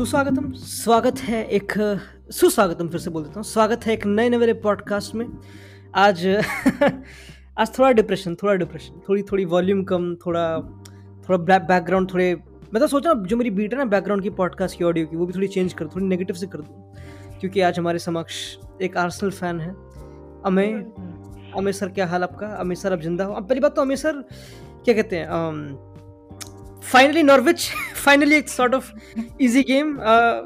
सुस्वागतम। स्वागत है एक सुस्वागतम फिर से बोल देता हूँ। स्वागत है एक नए नए पॉडकास्ट में। आज आज थोड़ा डिप्रेशन थोड़ा डिप्रेशन थोड़ी थोड़ी वॉल्यूम कम थोड़ा थोड़ा ब्लैक बैकग्राउंड थोड़े मैं तो सोचा जो मेरी बीट है ना बैकग्राउंड की पॉडकास्ट की ऑडियो की वो भी थोड़ी चेंज कर थोड़ी नेगेटिव से कर दूँ। क्योंकि आज हमारे समक्ष एक आर्सनल फ़ैन है। अमे अमय सर क्या हाल आपका? अमय सर अब ज़िंदा हो? अब पहली बात तो अमय सर क्या कहते हैं फाइनली नॉर्विच फाइनली एक सॉर्ट ऑफ़ इजी गेम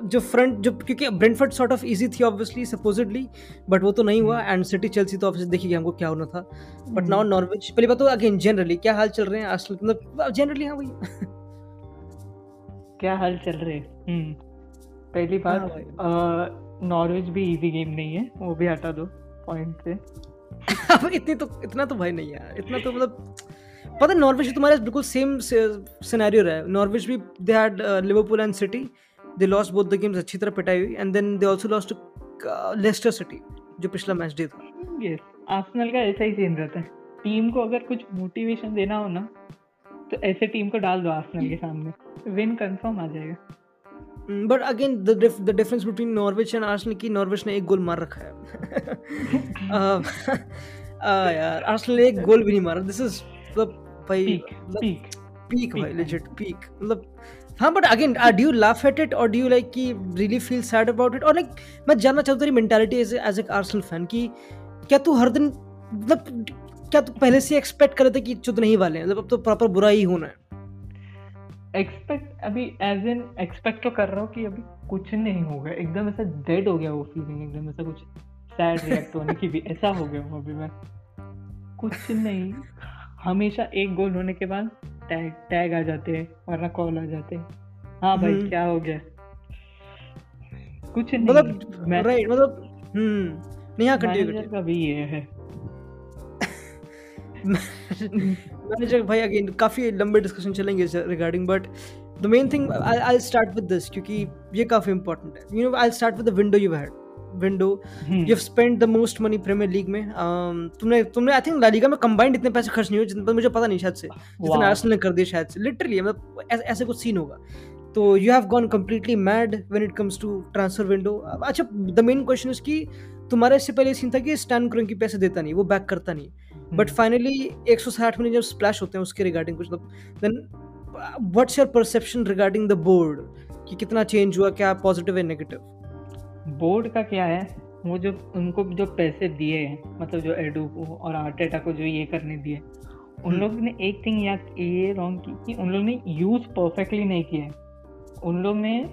जो फ्रंट जो क्योंकि ब्रेंटफर्ड सॉर्ट ऑफ़ इजी थी ऑब्वियसली सपोजिटली बट वो तो नहीं हुआ. एंड सिटी चेल्सी तो ऑब्वियसली देखिए हमको क्या होना था. बट नाउ नॉर्विच पहली बात तो अगेन जनरली क्या हाल चल रहे हैं आजकल मतलब जनरली हाँ भाई। क्या हाल चल रहे हैं? पहली बात नॉर्विच भी इजी गेम नहीं है. वो भी हटा दो पॉइंट से। अब इतनी तो इतना तो भाई नहीं है इतना तो मतलब पता है नॉर्वेज तुम्हारे बिल्कुल सेम सिनेरियो रहा है। नॉर्वेज भी they had Liverpool and City they lost both the games अच्छी तरह पिटाई हुई। And then they also lost to Leicester City जो पिछला मैच डे था। यस आर्सेनल का ऐसा ही सीन रहता है। टीम को अगर कुछ मोटिवेशन देना हो ना तो ऐसे टीम को डाल दो आर्सेनल के सामने। विन कंफर्म आ जाएगा। But again the difference between Norwich and Arsenal की नॉर्वेज ने एक गोल मार रखा है। Uh, uh, यार आर्सेनल ने एक गोल भी नहीं मारा। दिस इज़ भाई पीक पीक भाई लेजिट पीक मतलब हाँ but again do you laugh at it और डू यू लाइक कि really feel sad about it और लाइक मैं जानना चाहता हूँ तेरी मेंटालिटी एज एक आर्सेनल फ़ैन कि क्या तू हर दिन मतलब क्या तू पहले से एक्सपेक्ट कर रहे थे कि चुद नहीं वाले मतलब अब तो प्रॉपर बुरा ही होना है। एक्सपेक्ट अभी एज इन एक्सपेक्ट तो कर रहा हूँ कि अभी कुछ नहीं होगा। एकदम ऐसा डेड हो गया वो फीलिंग एकदम ऐसा कुछ सैड रिएक्ट होने की भी ऐसा हो गया हूँ अभी मैं। कुछ नहीं। हमेशा एक गोल होने के बाद टैग टैग आ जाते हैं वरना कॉल आ जाते हैं। हाँ भाई हम्म। क्या हो गया? कुछ नहीं मतलब राइट मतलब हम्म नहीं हाँ कंटिन्यू का भी ये है। मैनेजर भाई अगेन काफ़ी लंबे डिस्कशन चलेंगे regarding but the main thing I I start with this क्योंकि ये काफ़ी इंपॉर्टेंट है। You know I start with the window you had window you spend the most money Premier League में. Um, तुमने तुमने आई थिंक लालिगा में combined इतने पैसे खर्च नहीं हुए जितने मुझे पता नहीं शायद से जितना आर्सेनल ने कर दिया शायद से. लिटरली मतलब ऐसे कुछ सीन होगा. तो you have gone completely mad when it comes to transfer window अच्छा द मेन क्वेश्चन इज़ कि तुम्हारा इससे पहले सीन था कि स्टैंड करों की पैसे देता नहीं वो बैक करता नहीं. बट फाइनली एक सौ साठ मिनट जब स्प्लैश होते हैं उसके रिगार्डिंग कुछ then what's your perception regarding the board कि कितना चेंज हुआ क्या पॉजिटिव है नेगेटिव बोर्ड का क्या है? वो जो उनको जो पैसे दिए हैं मतलब जो एडू को और आर्टेटा को जो ये करने दिए उन हम्म। लोग ने एक थिंग या ये रॉन्ग की कि उन लोग ने यूज़ परफेक्टली नहीं किया उन लोग ने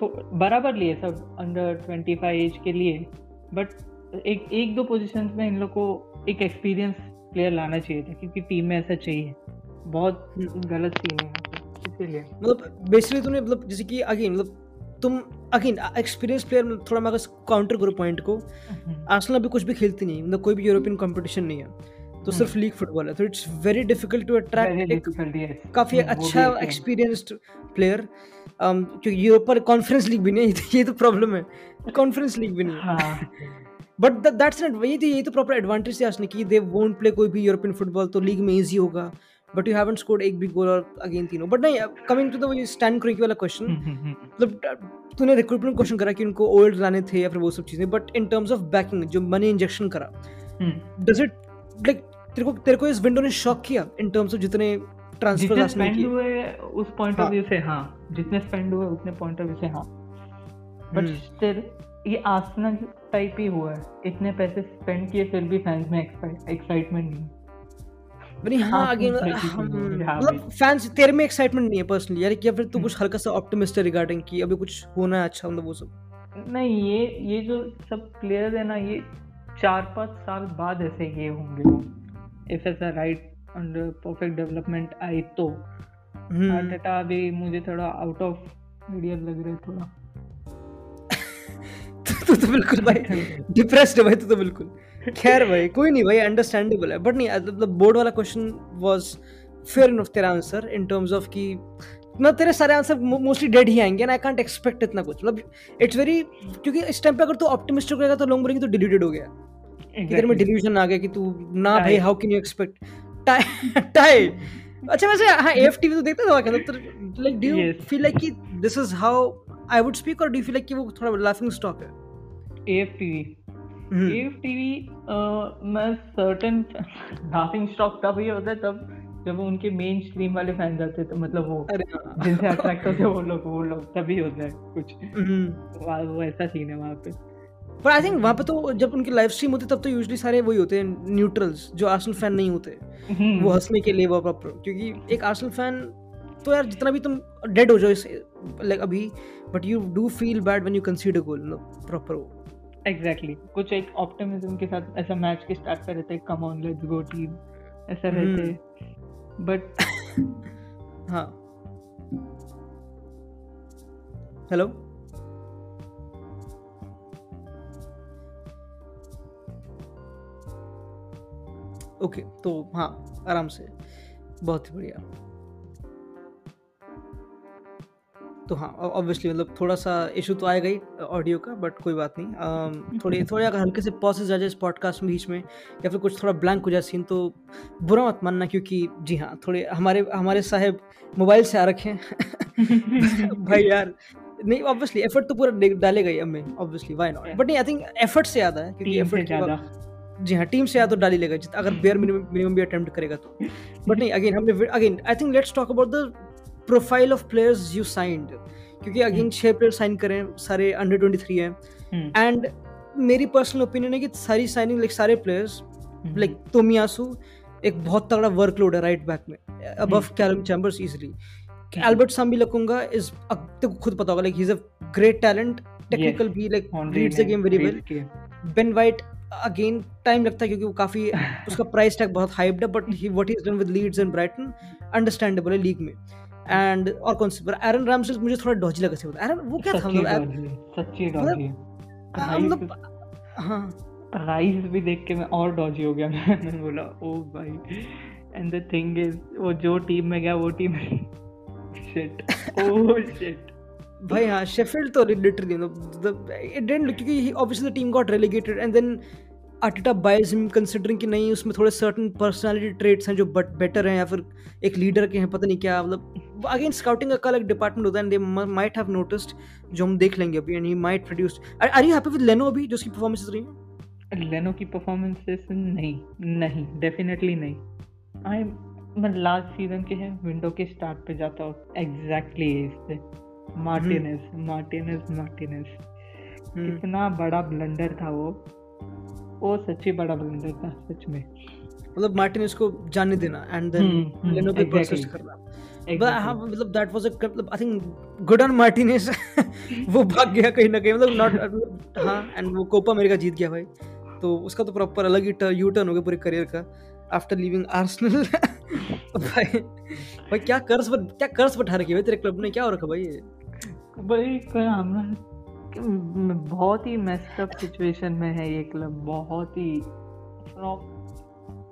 तो बराबर लिए सब अंडर ट्वेंटी फाइव एज के लिए। बट एक एक दो पोजीशंस में इन लोग को एक एक्सपीरियंस प्लेयर लाना चाहिए था क्योंकि टीम में ऐसा चाहिए। बहुत हम्म। गलत सीन है। इसीलिए। मतलब बेसिकली तूने मतलब जैसे कि अगेन मतलब तुम अगेन एक्सपीरियंस प्लेयर थोड़ा मैं काउंटर करूँ पॉइंट को आर्सेनल अभी कुछ भी खेलती नहीं मतलब कोई भी यूरोपियन कंपटीशन नहीं है। तो हम्म। सिर्फ़ लीग फुटबॉल है। तो it's very difficult to attract काफ़ी अच्छा एक्सपीरियंस्ड प्लेयर क्योंकि यूरोप कॉन्फ्रेंस लीग भी नहीं ये तो प्रॉब्लम है। कॉन्फ्रेंस लीग भी नहीं बट दैट्स नॉट ये तो ये तो प्रॉपर एडवांटेज है आर्सेनल की दे वोंट प्ले कोई भी यूरोपियन फुटबॉल तो लीग में ईजी होगा। बट यू हैवंट स्कोर्ड एक भी गोल और अगेन तीनों. बट नहीं कमिंग टू द स्टैंड क्रिक वाला क्वेश्चन मतलब तूने रिक्रूटमेंट क्वेश्चन करा कि उनको ओल्ड लाने थे या फिर वो सब चीज़ें. But in terms of backing जो मनी इंजेक्शन करा डज इट लाइक तेरे को तेरे को इस विंडो ने शॉक किया इन टर्म्स ऑफ़ जितने ट्रांसफ़र जितने स्पेंड हुए उस पॉइंट ऑफ़ व्यू से हाँ. जितने स्पेंड हुए उतने पॉइंट ऑफ़ व्यू से हाँ. बट स्टिल ये आर्सेनल टाइप ही हुआ है. इतने पैसे स्पेंड किए फिर भी फैंस में एक्साइटमेंट नहीं. नहीं हाँ अगेन मतलब फैंस तेरे में एक्साइटमेंट नहीं है पर्सनली यार फिर तू कुछ हल्का सा ऑप्टिमिस्ट रिगार्डिंग कि अभी कुछ होना है अच्छा मतलब वो सब। नहीं ये ये जो सब प्लेयर है ना ये चार पाँच साल बाद ऐसे ये होंगे इफ़ ऐसा right under perfect development I तो। आर्टेटा अभी मुझे थोड़ा आउट ऑफ़ मीडिया लग रहा है थोड़ा। तू तो बिल्कुल भाई डिप्रेस्ड है भाई तू तो बिल्कुल। खैर भाई कोई नहीं भाई अंडरस्टैंडेबल है। बट नहीं मतलब बोर्ड वाला क्वेश्चन वाज फेयर इनफ तेरा आंसर इन टर्म्स ऑफ़ कि मतलब तेरे सारे आंसर मोस्टली डेड ही आएँगे आई कांट एक्सपेक्ट इतना कुछ। मतलब इट्स वेरी क्योंकि इस टाइम पे अगर तू ऑप्टिमिस्टिक रहेगा तो लोग बोलेंगे तो डिलीटेड हो गया। exactly. तेरे में डिल्यूजन आ गया कि तू ना भाई how can you expect tie अच्छा वैसे हाँ एफ़ टीवी तो देखता था मतलब like do you feel like कि this is how I would speak और डू यू फील लाइक कि वो थोड़ा लाफिंग स्टॉक है? AFTV हम्म मैं सर्टेन लाफिंग स्टॉक तब होता है तब जब उनके मेन स्ट्रीम वाले आते हैं तो मतलब वो हाँ। जिनसे अट्रैक्ट होते हैं वो लोग वो लोग तभी होता है कुछ। हम्म। वो ऐसा सीन है वहाँ पे। पर आई थिंक वहाँ पे तो जब उनकी लाइव स्ट्रीम होती तब तो यूजली सारे वही होते हैं न्यूट्रल्स जो आर्सेनल फ़ैन नहीं होते। वो हम्म, हंसने के लिए वो प्रॉपर क्योंकि एक आर्सेनल फ़ैन तो यार जितना भी तुम डेड हो जाओ इस लाइक अभी but you do feel bad when you consider goal proper वो एग्जैक्टली exactly. कुछ एक ऑप्टिमिज्म के साथ ऐसा मैच के स्टार्ट पे रहते come on let's go team ऐसा हम्म। रहते. बट हाँ. हेलो ओके तो हाँ आराम से. बहुत ही बढ़िया. तो हाँ ऑब्वियसली मतलब थोड़ा सा इशू तो आएगा ही ऑडियो का बट कोई बात नहीं। थोड़े थोड़े अगर हल्के से पॉसेज आ जाए इस पॉडकास्ट में बीच में या फिर कुछ थोड़ा ब्लैंक हो जाए सीन तो बुरा मत मानना क्योंकि जी हाँ थोड़े हमारे हमारे साहेब मोबाइल से आ रखे हैं। भाई यार नहीं ऑब्वियसली एफर्ट तो पूरा डे- डालेगा ही हमें ऑब्वियसली वाई नॉट बट नहीं आई थिंक एफर्ट से ज़्यादा है क्योंकि एफर्ट ज़्यादा। जी हाँ टीम से ज़्यादा तो डाली लेगा अगर बेयर मिनिमम भी अटेम्प्ट करेगा तो। बट नहीं अगेन हमने again I think let's talk about the profile of players you signed क्योंकि अगेन छह प्लेयर साइन करें सारे अंडर ट्वेंटी थ्री हैं एंड मेरी पर्सनल ओपिनियन है कि सारी साइनिंग लाइक सारे प्लेयर्स लाइक तोमियासु एक बहुत तगड़ा वर्कलोड है राइट बैक में above hmm. Callum Chambers easily Albert Sambi Lokonga is अब तेको खुद पता होगा like he is a great talent technical भी like reads the game very well Ben White again time लगता है क्योंकि वो काफ़ी उसका प्राइस टैग बहुत हाइप्ड है but he what is done with Leeds and Brighton understandable है लीग में। एंड और कौन सी? एरन रामसेल मुझे थोड़ा डॉजी लगा से एरन वो क्या था? मतलब सच्ची मतलब- डॉजी हाँ, मतलब हाँ। राइस भी देख के मैं और डॉजी हो गया। मैंने बोला ओ भाई। एंड द थिंग इज़ वो जो टीम में गया वो टीम शिट ओ शिट भाई हाँ शेफील्ड तो लिटरली इट डिडंट क्योंकि obviously the team got relegated and then Arteta buys him considering कि नहीं उसमें थोड़े सर्टन पर्सनालिटी ट्रेट्स हैं जो बट बेटर हैं या फिर एक लीडर के हैं पता नहीं क्या मतलब अगेन स्काउटिंग का अलग डिपार्टमेंट होता है दे माइट हैव नोटिस्ड जो हम देख लेंगे अभी and he might produce are you happy with Leno अभी जो उसकी परफॉर्मेंसेस रही हैं? लेनो की परफॉर्मेंसेस नहीं नहीं डेफिनेटली नहीं. आई मैं लास्ट सीज़न के हैं विंडो के स्टार्ट पे जाता हूँ. एग्जैक्टली इससे मार्टिनेस मार्टिनेस मार्टिनेस कितना बड़ा ब्लंडर था वो. वो सच्ची बड़ा ब्लंडर था सच में. मतलब मार्टिन इसको जाने देना एंड देन लेनो पे. परसिस्ट करना। हाँ मतलब दैट वाज अ मतलब I think good on Martinez वो भाग गया कहीं ना कहीं मतलब नॉट हाँ एंड वो कोपा अमेरिका जीत गया भाई। तो उसका तो प्रॉपर अलग ही यू टर्न हो गया पूरे करियर का आफ्टर लिविंग आर्सेनल भाई भाई क्या कर्ज पर क्या कर्ज पर रखी भाई तेरे क्लब ने क्या हो रखा भाई भाई क्या बहुत ही मेस्ड अप सिचुएशन में है ये क्लब बहुत ही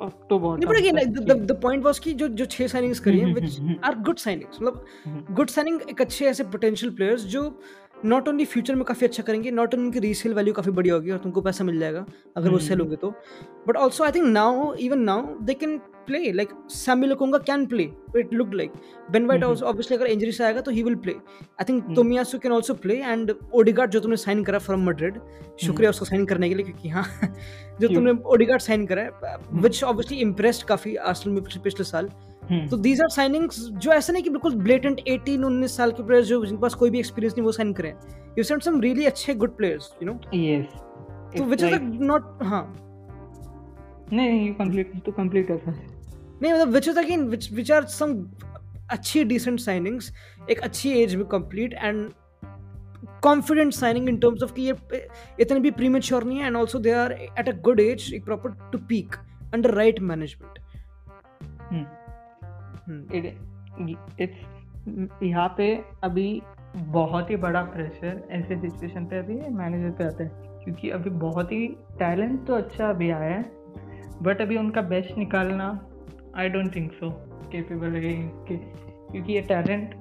to नहीं bottom but again the point was कि जो जो छह साइनिंग्स करी हैं व्हिच आर गुड साइनिंग्स मतलब गुड साइनिंग एक अच्छे ऐसे पोटेंशियल प्लेयर्स जो नॉट ओनली फ्यूचर में काफ़ी अच्छा करेंगे नॉट ओनली उनकी रीसेल वैल्यू काफ़ी बड़ी होगी और तुमको पैसा मिल जाएगा अगर वो हम्म। सेल होंगे तो। But also I think now even now they can play like Sammy Lokonga can play it look like Ben White hmm. Obviously अगर इंजरी से आएगा तो he will play I think hmm. Tomiyasu can also play and Odegaard जो तुमने sign करा from Madrid शुक्रिया उसको sign करने के लिए क्योंकि हाँ जो तुमने ओडिगार्ड साइन करा है विच ऑब्वियसली इम्प्रेस्ड काफ़ी आर्सेनल में पिछले साल। हम्म, तो दीज आर साइनिंग्स जो ऐसा नहीं कि बिल्कुल ब्लेटेंट 18 19 साल के प्लेयर्स जो जिनके पास कोई भी एक्सपीरियंस नहीं वो साइन करें। यू सेंड सम रियली अच्छे good players you know yes तो विच इज़ नॉट हाँ। नहीं यू कंप्लीट टू कंप्लीट कर नहीं मतलब which is again which which are some अच्छी डिसेंट साइनिंग्स एक अच्छी एज में complete and confident signing in terms of कि ये इतने भी प्रीमेच्योर नहीं है and also they are at a good age एक proper to peak under right management it's यहाँ पे अभी बहुत ही बड़ा प्रेशर ऐसे सिचुएशन पे अभी मैनेजर पे आता है क्योंकि अभी बहुत ही टैलेंट तो अच्छा अभी आया है बट अभी उनका बेस्ट निकालना I don't think so capable है कि क्योंकि ये टैलेंट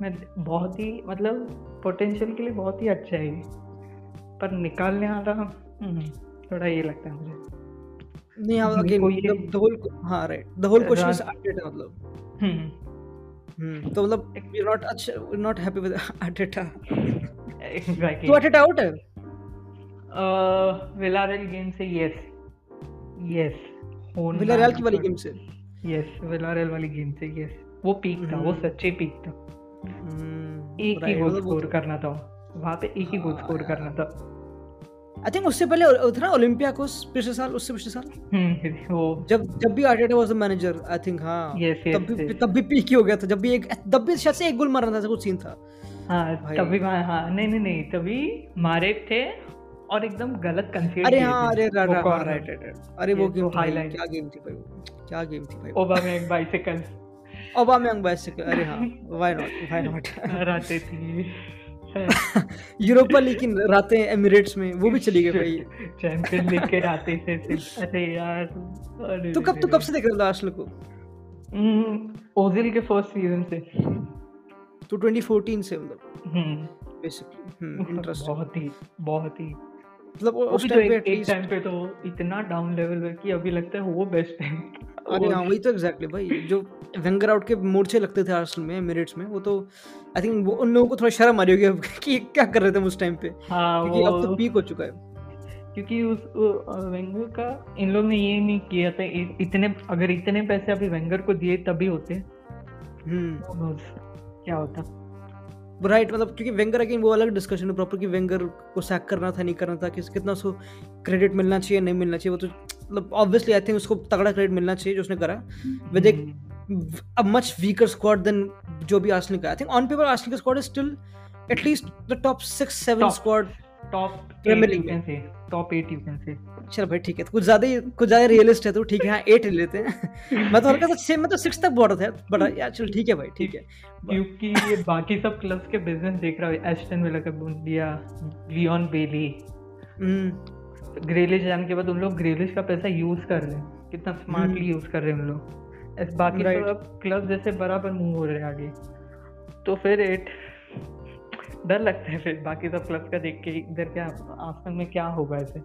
में बहुत ही मतलब पोटेंशियल के लिए बहुत ही अच्छा है पर निकालने वाला हम्म, थोड़ा ये लगता है मुझे। नहीं हाँ अगेन को ये- द होल हाँ right the whole question is Arteta मतलब। हम्म, हम्म तो मतलब वी नॉट अच्छा not happy with Arteta exactly तो अटेटा आउट है? विलारेल गेम से यस यस विलारियल की वाली गेम से? यस विलारेल वाली गेम से यस वो पीक था वो हम्म। सच्चे पीक था। हम्म, एक ही गोल मतलब स्कोर करना था। वहाँ पे एक ही गोल स्कोर हाँ, करना था। आई थिंक उससे पहले उतना ओलंपियाकोस पिछले साल उससे पिछले साल? हम्म वो जब जब भी Arteta was the manager I think हाँ। Yes, yes, तब भी yes. तब भी पीक ही हो गया था। जब भी एक तब भी शायद से एक गोल मारना था कुछ सीन था। हाँ। तभी हाँ नहीं नहीं नहीं तभी मारे थे और एकदम गलत कंसीड अरे हाँ अरे रा- रा- राइट राइट अरे वो गेम highlight। क्या गेम थी भाई क्या गेम थी भाई। ओबामा एक बाइसिकल ओबामयांग बाइसिकल अरे हाँ व्हाई नॉट व्हाई नॉट रहते थे यूरोपा लीग की रातें एमिरेट्स में वो भी चली गई भाई। चैंपियन लीग के थे सिर्फ़। अरे यार अरे तो कब तो कब से देख रहा था आर्सेनल को? ओजिल के फ़र्स्ट सीज़न से। तो 2014 से मतलब। हम्म। बेसिकली हम्म इंटरेस्टिंग बहुत ही बहुत ही। मतलब उस तो टाइम पे एक, एक टाइम पे तो इतना डाउन लेवल पे कि अभी लगता है वो बेस्ट है। अरे हाँ वही तो एग्जैक्टली भाई जो वेंगर आउट के मोर्चे लगते थे आर्सेनल में एमिरेट्स में वो तो आई थिंक वो उन लोगों को थोड़ा शर्म आ रही होगी कि क्या कर रहे थे उस टाइम पे। हाँ क्योंकि अब तो पीक हो चुका है। क्योंकि उस वेंगर का इन लोग ने ये नहीं किया था इतने अगर इतने पैसे अभी वेंगर को दिए तभी होते। हम्म। क्या होता? राइट मतलब क्योंकि वेंगर अगेन वो अलग डिस्कशन है प्रॉपर कि वेंगर को सैक करना था नहीं करना था किस कितना उसको क्रेडिट मिलना चाहिए नहीं मिलना चाहिए वो तो मतलब ऑब्वियसली आई थिंक उसको तगड़ा क्रेडिट मिलना चाहिए जो उसने करा। विद एक a much weaker squad than जो भी आर्सेनल का I think on paper Arsenal का squad is still at least the top 6 7 squad top League. You can say top eight you can say चल भाई ठीक है। तो कुछ ज़्यादा ही कुछ ज़्यादा रियलिस्ट है तो ठीक है हाँ 8 ले लेते हैं। मैं तो हल्का सा छह मैं तो 6 तक रहा था बड़ा यार चल ठीक है भाई ठीक है। क्योंकि ये बाकी सब क्लब्स के बिज़नेस देख रहा है एस्टन विला का लिया लियोन बेली ग्रेलिश जाने के बाद उन लोग ग्रेलिश का पैसा यूज़ कर रहे हैं। कितना स्मार्टली यूज़ कर रहे हैं उन लोग। बाकी Right. सब क्लब जैसे बराबर मूव हो रहे हैं आगे। तो फिर एट डर लगता है फिर बाकी सब क्लब का देख के इधर क्या आसमान में क्या होगा ऐसे।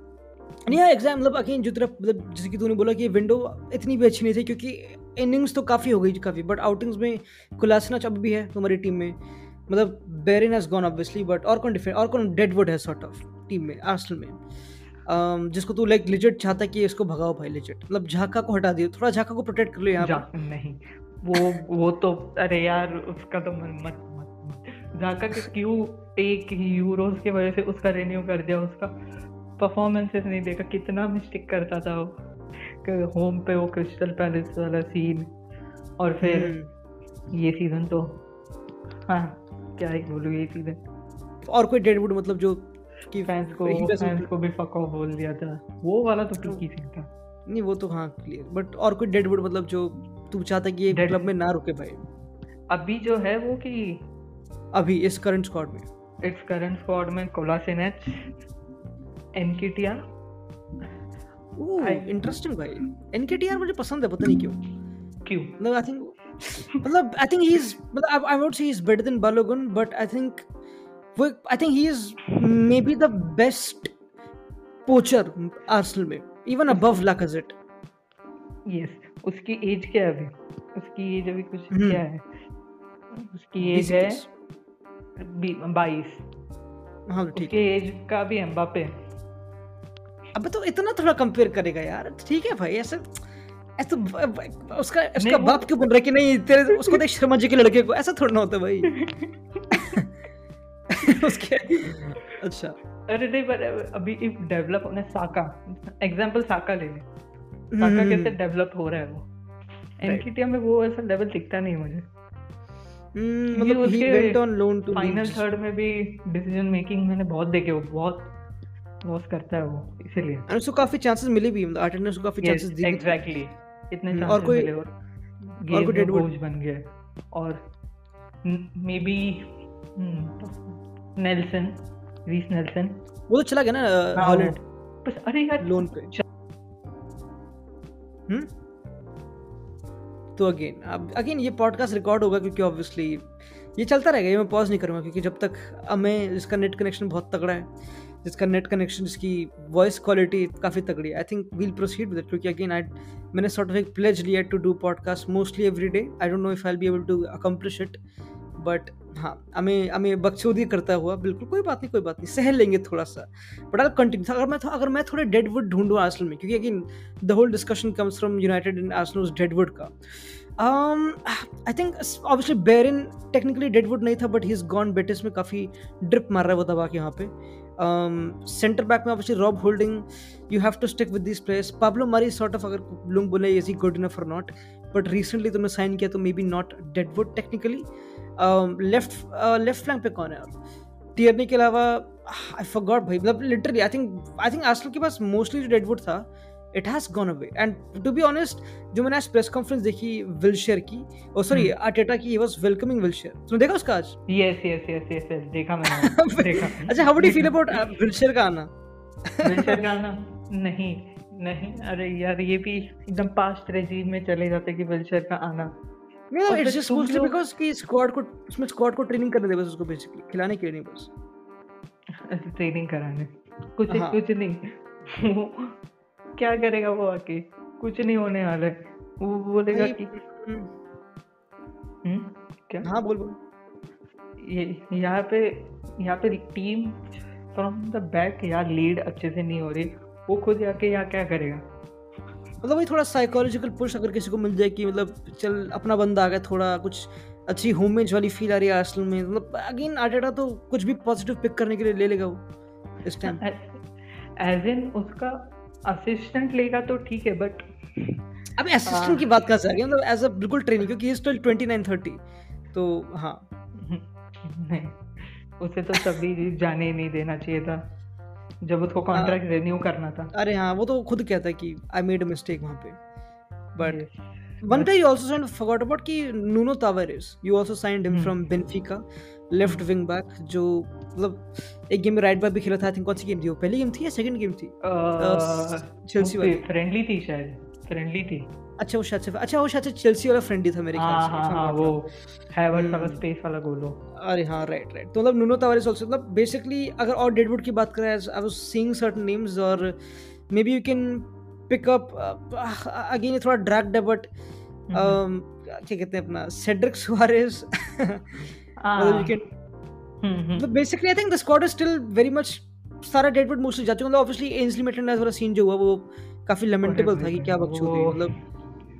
नहीं यार एग्ज़ाम मतलब अगेन जो तरफ़ मतलब जैसे कि तूने बोला कि विंडो इतनी भी अच्छी नहीं थी क्योंकि इनिंग्स तो काफ़ी हो गई काफ़ी बट आउटिंग्स में कुलासनाच अब भी है तुम्हारी टीम में। मतलब Bellerin has gone obviously but और कौन डिफरेंट और कौन डेडवुड है सॉर्ट ऑफ़ टीम में आर्सेनल में। Um, जिसको तू लाइक लिजिट चाहता है कि इसको भगाओ भाई लिजिट मतलब झाका को हटा दियो थोड़ा झाका को प्रोटेक्ट कर लो यहाँ पर नहीं वो वो तो अरे यार उसका तो मत मत जाका के क्यों एक यूरोस की वजह से उसका रिन्यू कर दिया उसका? परफॉर्मेंसेस नहीं देखा कितना मिस्टेक करता था वो। होम पे वो क्रिस्टल पैलेस वाला सीन और फिर हम्म, ये सीज़न तो हाँ क्या ही बोलूँ ये सीज़न और कोई डेडवुड मतलब जो कि फैंस को फैंस को भी फक ऑफ़ बोल दिया था। वो वाला तो पीकी सीन था। नहीं वो तो हाँ क्लियर बट और कोई डेडवुड मतलब जो तू चाहता कि ये क्लब में ना रुके भाई। अभी जो है वो कि अभी इस करंट स्क्वाड में। इट्स करंट स्क्वाड में कोलासिनेच एनकिटिया I- इंटरेस्टिंग भाई। एनकेटीआर मुझे पसंद है पता नहीं क्यों। क्यों? मतलब आई थिंक मतलब आई थिंक ही इज़ मतलब I would say he is better than Balogun but I think वो I think he is maybe the best poacher Arsenal में इवन अबव लाकाजेट यस उसकी एज क्या है अभी? उसकी as अभी कुछ हम्म। क्या है? उसकी एज है बाईस। हाँ ठीक उसकी एज का भी एम्बापे अबे तो इतना थोड़ा कंपेयर करेगा यार। ठीक है भाई ऐसे ऐसे उसका उसका बाप क्यों बन रहा है कि नहीं? तेरे उसको देख शर्मा जी के लड़के को ऐसा थोड़ा ना होता भाई। उसके अच्छा। अरे नहीं पर अभी इफ़ डेवलप होने साका एग्जांपल साका ले ले। साका हम्म, कैसे डेवलप हो रहा है वो? एनकिटिया में वो ऐसा लेवल दिखता नहीं मुझे। हम्म, मतलब he went on loan to final third में भी डिसीज़न मेकिंग मैंने बहुत देखे वो बहुत लॉस करता है वो इसीलिए। और उसको काफ़ी चांसेस मिले भी मतलब आर्टेट ने उसको काफ़ी चांसेस दिए एग्जैक्टली इतने हम्म, और कोई- और कोई? कोच बन गया और maybe Nelson Reiss Nelson वो तो चला गया ना हॉलैंड बस अरे यार। लोन पे। हम्म? तो अगेन अब अगेन ये पॉडकास्ट रिकॉर्ड होगा क्योंकि ऑब्वियसली ये चलता रहेगा ये मैं पॉज नहीं करूँगा क्योंकि जब तक अब मैं इसका नेट कनेक्शन बहुत तगड़ा है जिसका नेट कनेक्शन जिसकी वॉइस क्वालिटी काफ़ी तगड़ी है I think we'll proceed with क्योंकि अगेन आई मैंने सॉर्ट ऑफ़ एक प्लेज लिया to do podcast mostly every day I don't know if I be able to accomplish it but हाँ हमें हमें बकचोदी करता हुआ, बिल्कुल, कोई बात नहीं, कोई बात नहीं सह लेंगे थोड़ा सा बट आई कंटिन्यू अगर मैं अगर मैं थोड़े डेडवुड ढूंढूँ आर्सनल में, क्योंकि again the whole discussion comes from United in Arsenal deadwood का। I think obviously Bellerin technically deadwood नहीं था but he is gone Betis में काफ़ी ड्रिप मार रहा है वो दबा के यहाँ पे। सेंटर बैक में obviously Rob Holding you have to stick with this place Pablo Mari sort of अगर लोग बोले इज़ ही गुड इनफ और नॉट बट रिसेंटली तुमने साइन किया तो maybe not deadwood technically left left flank पे कौन है और टियरनी के अलावा आई फॉरगॉट भाई मतलब literally I think I think Arsenal के पास मोस्टली जो डेडवुड था it has gone away and to be honest जो मैंने आज प्रेस कॉन्फ्रेंस देखी विलशेयर की ओ सॉरी आर्टेटा की वाज वेलकमिंग विलशेयर तुमने देखा उसका आज? यस यस यस यस देखा मैंने। देखा अच्छा how do you feel about Wilshere का आना? विलशेयर का आना? नहीं नहीं अरे यार ये भी एकदम पास्ट रेजीम में चले जाते कि विलशेयर का आना। नहीं इट्स जस्ट मोस्टली बिकॉज़ कि स्क्वाड को उसमें स्क्वाड को ट्रेनिंग करने दे बस उसको बेसिकली खिलाने के लिए नहीं बस ट्रेनिंग कराने। कुछ हाँ. कुछ नहीं। क्या करेगा वो आके? कुछ नहीं होने वाला है। वो बोलेगा कि हम्म, हम्म क्या? हाँ बोल बोल। ये यहाँ पे यहाँ पे टीम फ्रॉम द बैक यार लीड अच्छे से नहीं हो रही। वो खुद आके यहाँ क्या करेगा? मतलब वही थोड़ा साइकोलॉजिकल पुश अगर किसी को मिल जाए कि मतलब चल अपना बंदा आ गया थोड़ा कुछ अच्छी होम मेज वाली फील आ रही है आर्सेनल में मतलब अगेन आर्टेटा तो कुछ भी पॉजिटिव पिक करने के लिए ले लेगा वो इस टाइम एज इन उसका असिस्टेंट लेगा तो ठीक है बट अब असिस्टेंट की बात कर सकते मतलब एज अ बिल्कुल ट्रेनिंग क्योंकि ही स्टिल 29 30 तो हाँ. नहीं उसे तो सभी जाने नहीं देना चाहिए था। जब उसको कॉन्ट्रैक्ट हाँ। रिन्यू करना था। अरे हाँ वो तो खुद कहता है कि आई मेड अ मिस्टेक वहाँ पे। बट वन पे you also signed forgot about कि Nuno Tavares you also signed him from Benfica left wing back जो मतलब एक गेम में राइट बैक भी खेला था आई थिंक कौन सी गेम थी वो? पहली गेम थी या सेकंड गेम थी? चेल्सी वाली। फ्रेंडली थी शायद फ्रेंडली थी। अच्छा वो शायद से अच्छा वो शायद से चेल्सी वाला फ्रेंडली था मेरे ख्याल से हाँ हाँ वो हैवर्ड वाला स्पेस वाला गोल। हो अरे हाँ राइट राइट तो मतलब नुनो तावारेस आल्सो मतलब बेसिकली अगर और डेडवुड की बात करें I was seeing certain names और maybe you can pick up again थोड़ा ड्रैग्ड है बट क्या कहते हैं अपना सेड्रिक सुआरेस मतलब यू कैन तो basically I think the squad is still very much सारा डेडवुड मोस्टली जा चुका मतलब ऑब्वियसली एंजली मेटन वाला सीन जो हुआ वो काफ़ी लमेंटेबल था कि क्या बकचोदी मतलब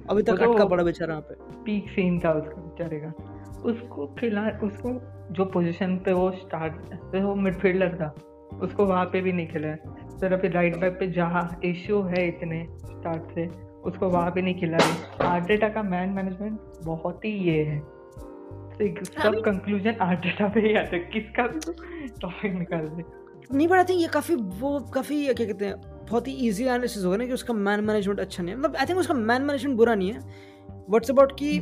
अभी तक अटका पड़ा बेचारा यहाँ पे। पीक सीन था उसका बेचारे का। उसको खिला उसको जो पोजीशन पे वो स्टार्ट वो मिडफील्डर था उसको वहाँ पे भी नहीं खिला फिर अभी राइट बैक पे जहाँ इश्यू है इतने स्टार्ट से उसको वहाँ पे नहीं खिला रही आर्टेटा का मैन मैनेजमेंट बहुत ही ये है। सब कंक्लूजन आर्टेटा पे ही आता है। किसका भी तो टॉपिक निकाल दे। नहीं बट आई थिंक ये काफ़ी वो काफ़ी क्या कहते हैं बहुत ही ईजी एनालिसिस होगा ना कि उसका मैन मैनेजमेंट अच्छा नहीं है। मतलब आई थिंक उसका मैन मैनेजमेंट बुरा नहीं है। व्हाट्स अबाउट कि